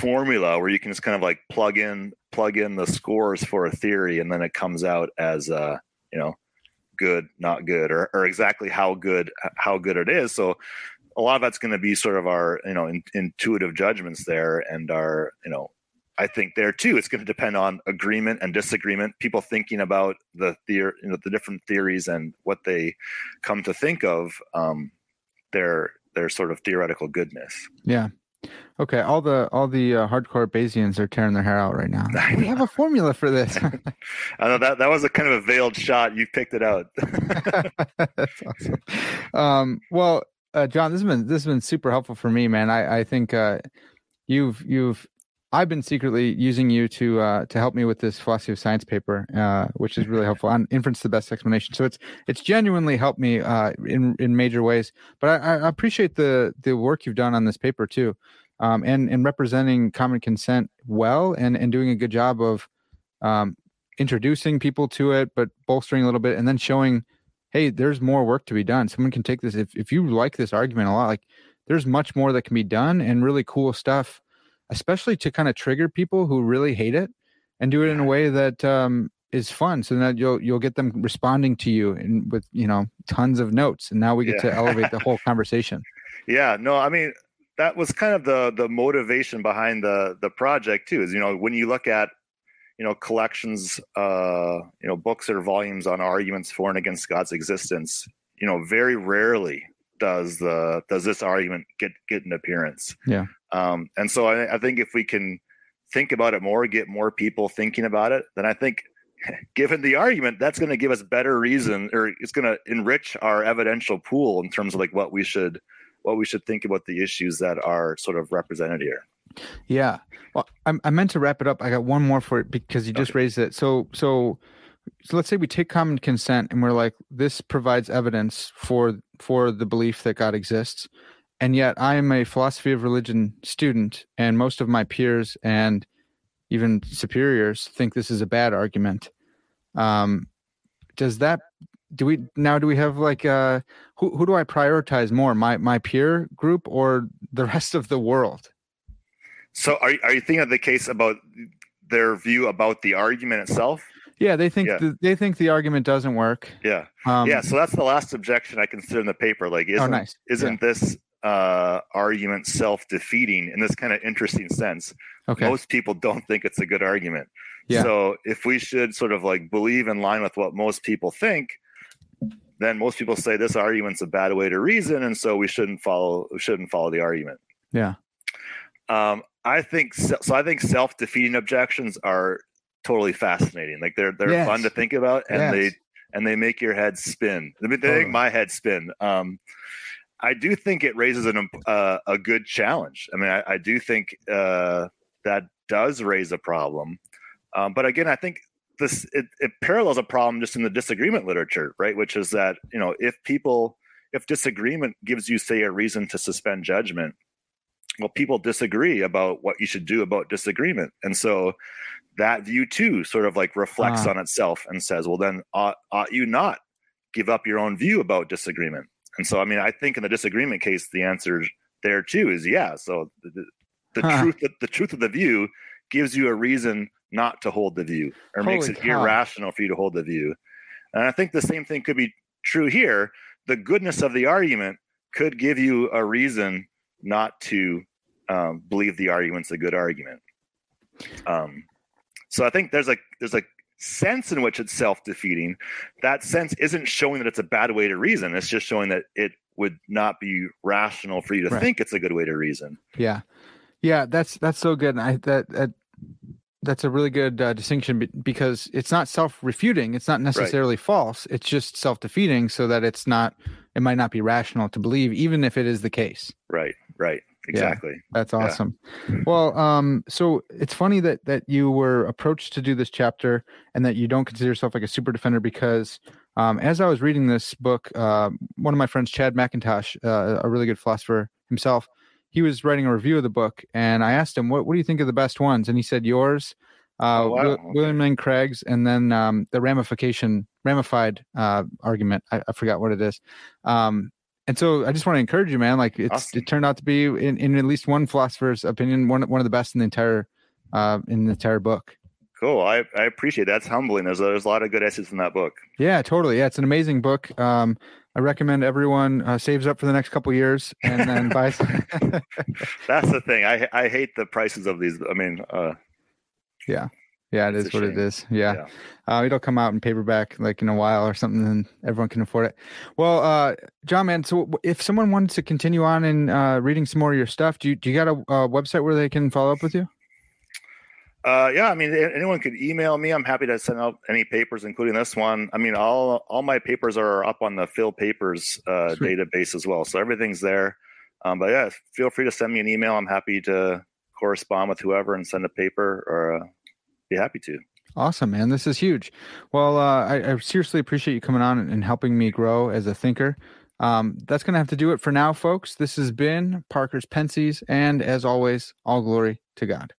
formula where you can just kind of like plug in plug in the scores for a theory and then it comes out as uh you know good not good or, or exactly how good how good it is so a lot of that's going to be sort of our you know in, intuitive judgments there and our you know i think there too it's going to depend on agreement and disagreement people thinking about the theory you know, the different theories and what they come to think of um, their their sort of theoretical goodness. Yeah. Okay, all the all the uh, hardcore Bayesians are tearing their hair out right now. We have a formula for this. I know that that was a kind of a veiled shot. You picked it out. That's awesome. Um, well, uh, Jon, this has been this has been super helpful for me, man. I I think uh, you've you've I've been secretly using you to uh, to help me with this philosophy of science paper, uh, which is really helpful on inference the best explanation. So it's it's genuinely helped me uh, in in major ways. But I, I, appreciate the the work you've done on this paper too, um, and and representing common consent well, and and doing a good job of um, introducing people to it, but bolstering a little bit, and then showing, hey, there's more work to be done. Someone can take this if if you like this argument a lot, like there's much more that can be done, and really cool stuff especially to kind of trigger people who really hate it and do it in a way that um, is fun so that you'll you'll get them responding to you and with you know tons of notes and now we get yeah. to elevate the whole conversation. Yeah no i mean that was kind of the the motivation behind the the project too is you know when you look at you know collections uh you know books or volumes on arguments for and against god's existence you know very rarely does the does this argument get get an appearance. Yeah um, and so I, I think if we can think about it more, get more people thinking about it, then I think given the argument that's going to give us better reason or it's going to enrich our evidential pool in terms of like what we should what we should think about the issues that are sort of represented here. Yeah. Well i, I meant to wrap it up. I got one more for it because you just okay. raised it. So so so let's say we take common consent and we're like this provides evidence for for the belief that god exists and yet I am a philosophy of religion student, and most of my peers and even superiors think this is a bad argument. Um, does that do we now do we have like uh who who do I prioritize more my my peer group or the rest of the world? So are are you thinking of the case about their view about the argument itself? Yeah, they think yeah. The, they think the argument doesn't work. Yeah, um, yeah. So that's the last objection I consider in the paper. Like, oh, isn't oh, nice. isn't yeah. this uh, argument self defeating in this kind of interesting sense. Okay. Most people don't think it's a good argument. Yeah. So if we should sort of like believe in line with what most people think, then most people say this argument's a bad way to reason, and so we shouldn't follow shouldn't follow the argument. Yeah. Um, I think so. I think self defeating objections are totally fascinating. Like they're they're yes. fun to think about, and yes. they and they make your head spin. They make my head spin. Um, I do think it raises an, uh, a good challenge. I mean, I, I do think uh, that does raise a problem. Um, but again, I think this it, it, parallels a problem just in the disagreement literature, right? Which is that you know if people if disagreement gives you say a reason to suspend judgment, well, people disagree about what you should do about disagreement, and so that view too sort of like reflects uh. on itself and says, well, then ought, ought you not give up your own view about disagreement? And so, I mean, I think in the disagreement case, the answer there too is yeah. So the, the huh. truth, the, the, truth of the view gives you a reason not to hold the view, or Holy makes it cow. irrational for you to hold the view. And I think the same thing could be true here. The goodness of the argument could give you a reason not to um, believe the argument's a good argument. Um, so I think there's a there's a sense in which it's self-defeating. That sense isn't showing that it's a bad way to reason. It's just showing that it would not be rational for you to right. think it's a good way to reason. Yeah. Yeah that's that's so good. And i that, that that's a really good uh, distinction because it's not self-refuting. It's not necessarily right. false. It's just self-defeating so that it's not it might not be rational to believe even if it is the case. Right. Right exactly. Yeah, that's awesome. Yeah. Well, um, so it's funny that that you were approached to do this chapter and that you don't consider yourself like a super defender because um, as I was reading this book, uh, one of my friends, Chad McIntosh, uh, a really good philosopher himself, he was writing a review of the book, and I asked him, "What what do you think of the best ones?" And he said, "Yours." Uh, oh, wow. William Lane Craig's, and then um, the ramification, ramified uh, argument. I, I, forgot what it is. Um, and so I just want to encourage you, man. Like it's awesome. it turned out to be in, in at least one philosopher's opinion, one one of the best in the entire uh, in the entire book. Cool. I, I appreciate that. That's humbling. There's there's a lot of good essays in that book. Yeah, totally. Yeah, it's an amazing book. Um, I recommend everyone uh, saves up for the next couple years and then buys. That's the thing. I I hate the prices of these. I mean, uh, yeah, Yeah, it is what it is. Yeah. Yeah. Uh, it'll come out in paperback like in a while or something, and everyone can afford it. Well, uh, Jon, man, so if someone wanted to continue on and uh, reading some more of your stuff, do you, do you got a, a website where they can follow up with you? Uh, yeah, I mean, anyone could email me. I'm happy to send out any papers, including this one. I mean, all all my papers are up on the Phil Papers uh, database as well, so everything's there. Um, but yeah, feel free to send me an email. I'm happy to correspond with whoever and send a paper, or uh, be happy to. Awesome, man. This is huge. Well, uh, I, I seriously appreciate you coming on and, and helping me grow as a thinker. Um, that's going to have to do it for now, folks. This has been Parker's Pensées, and as always, all glory to God.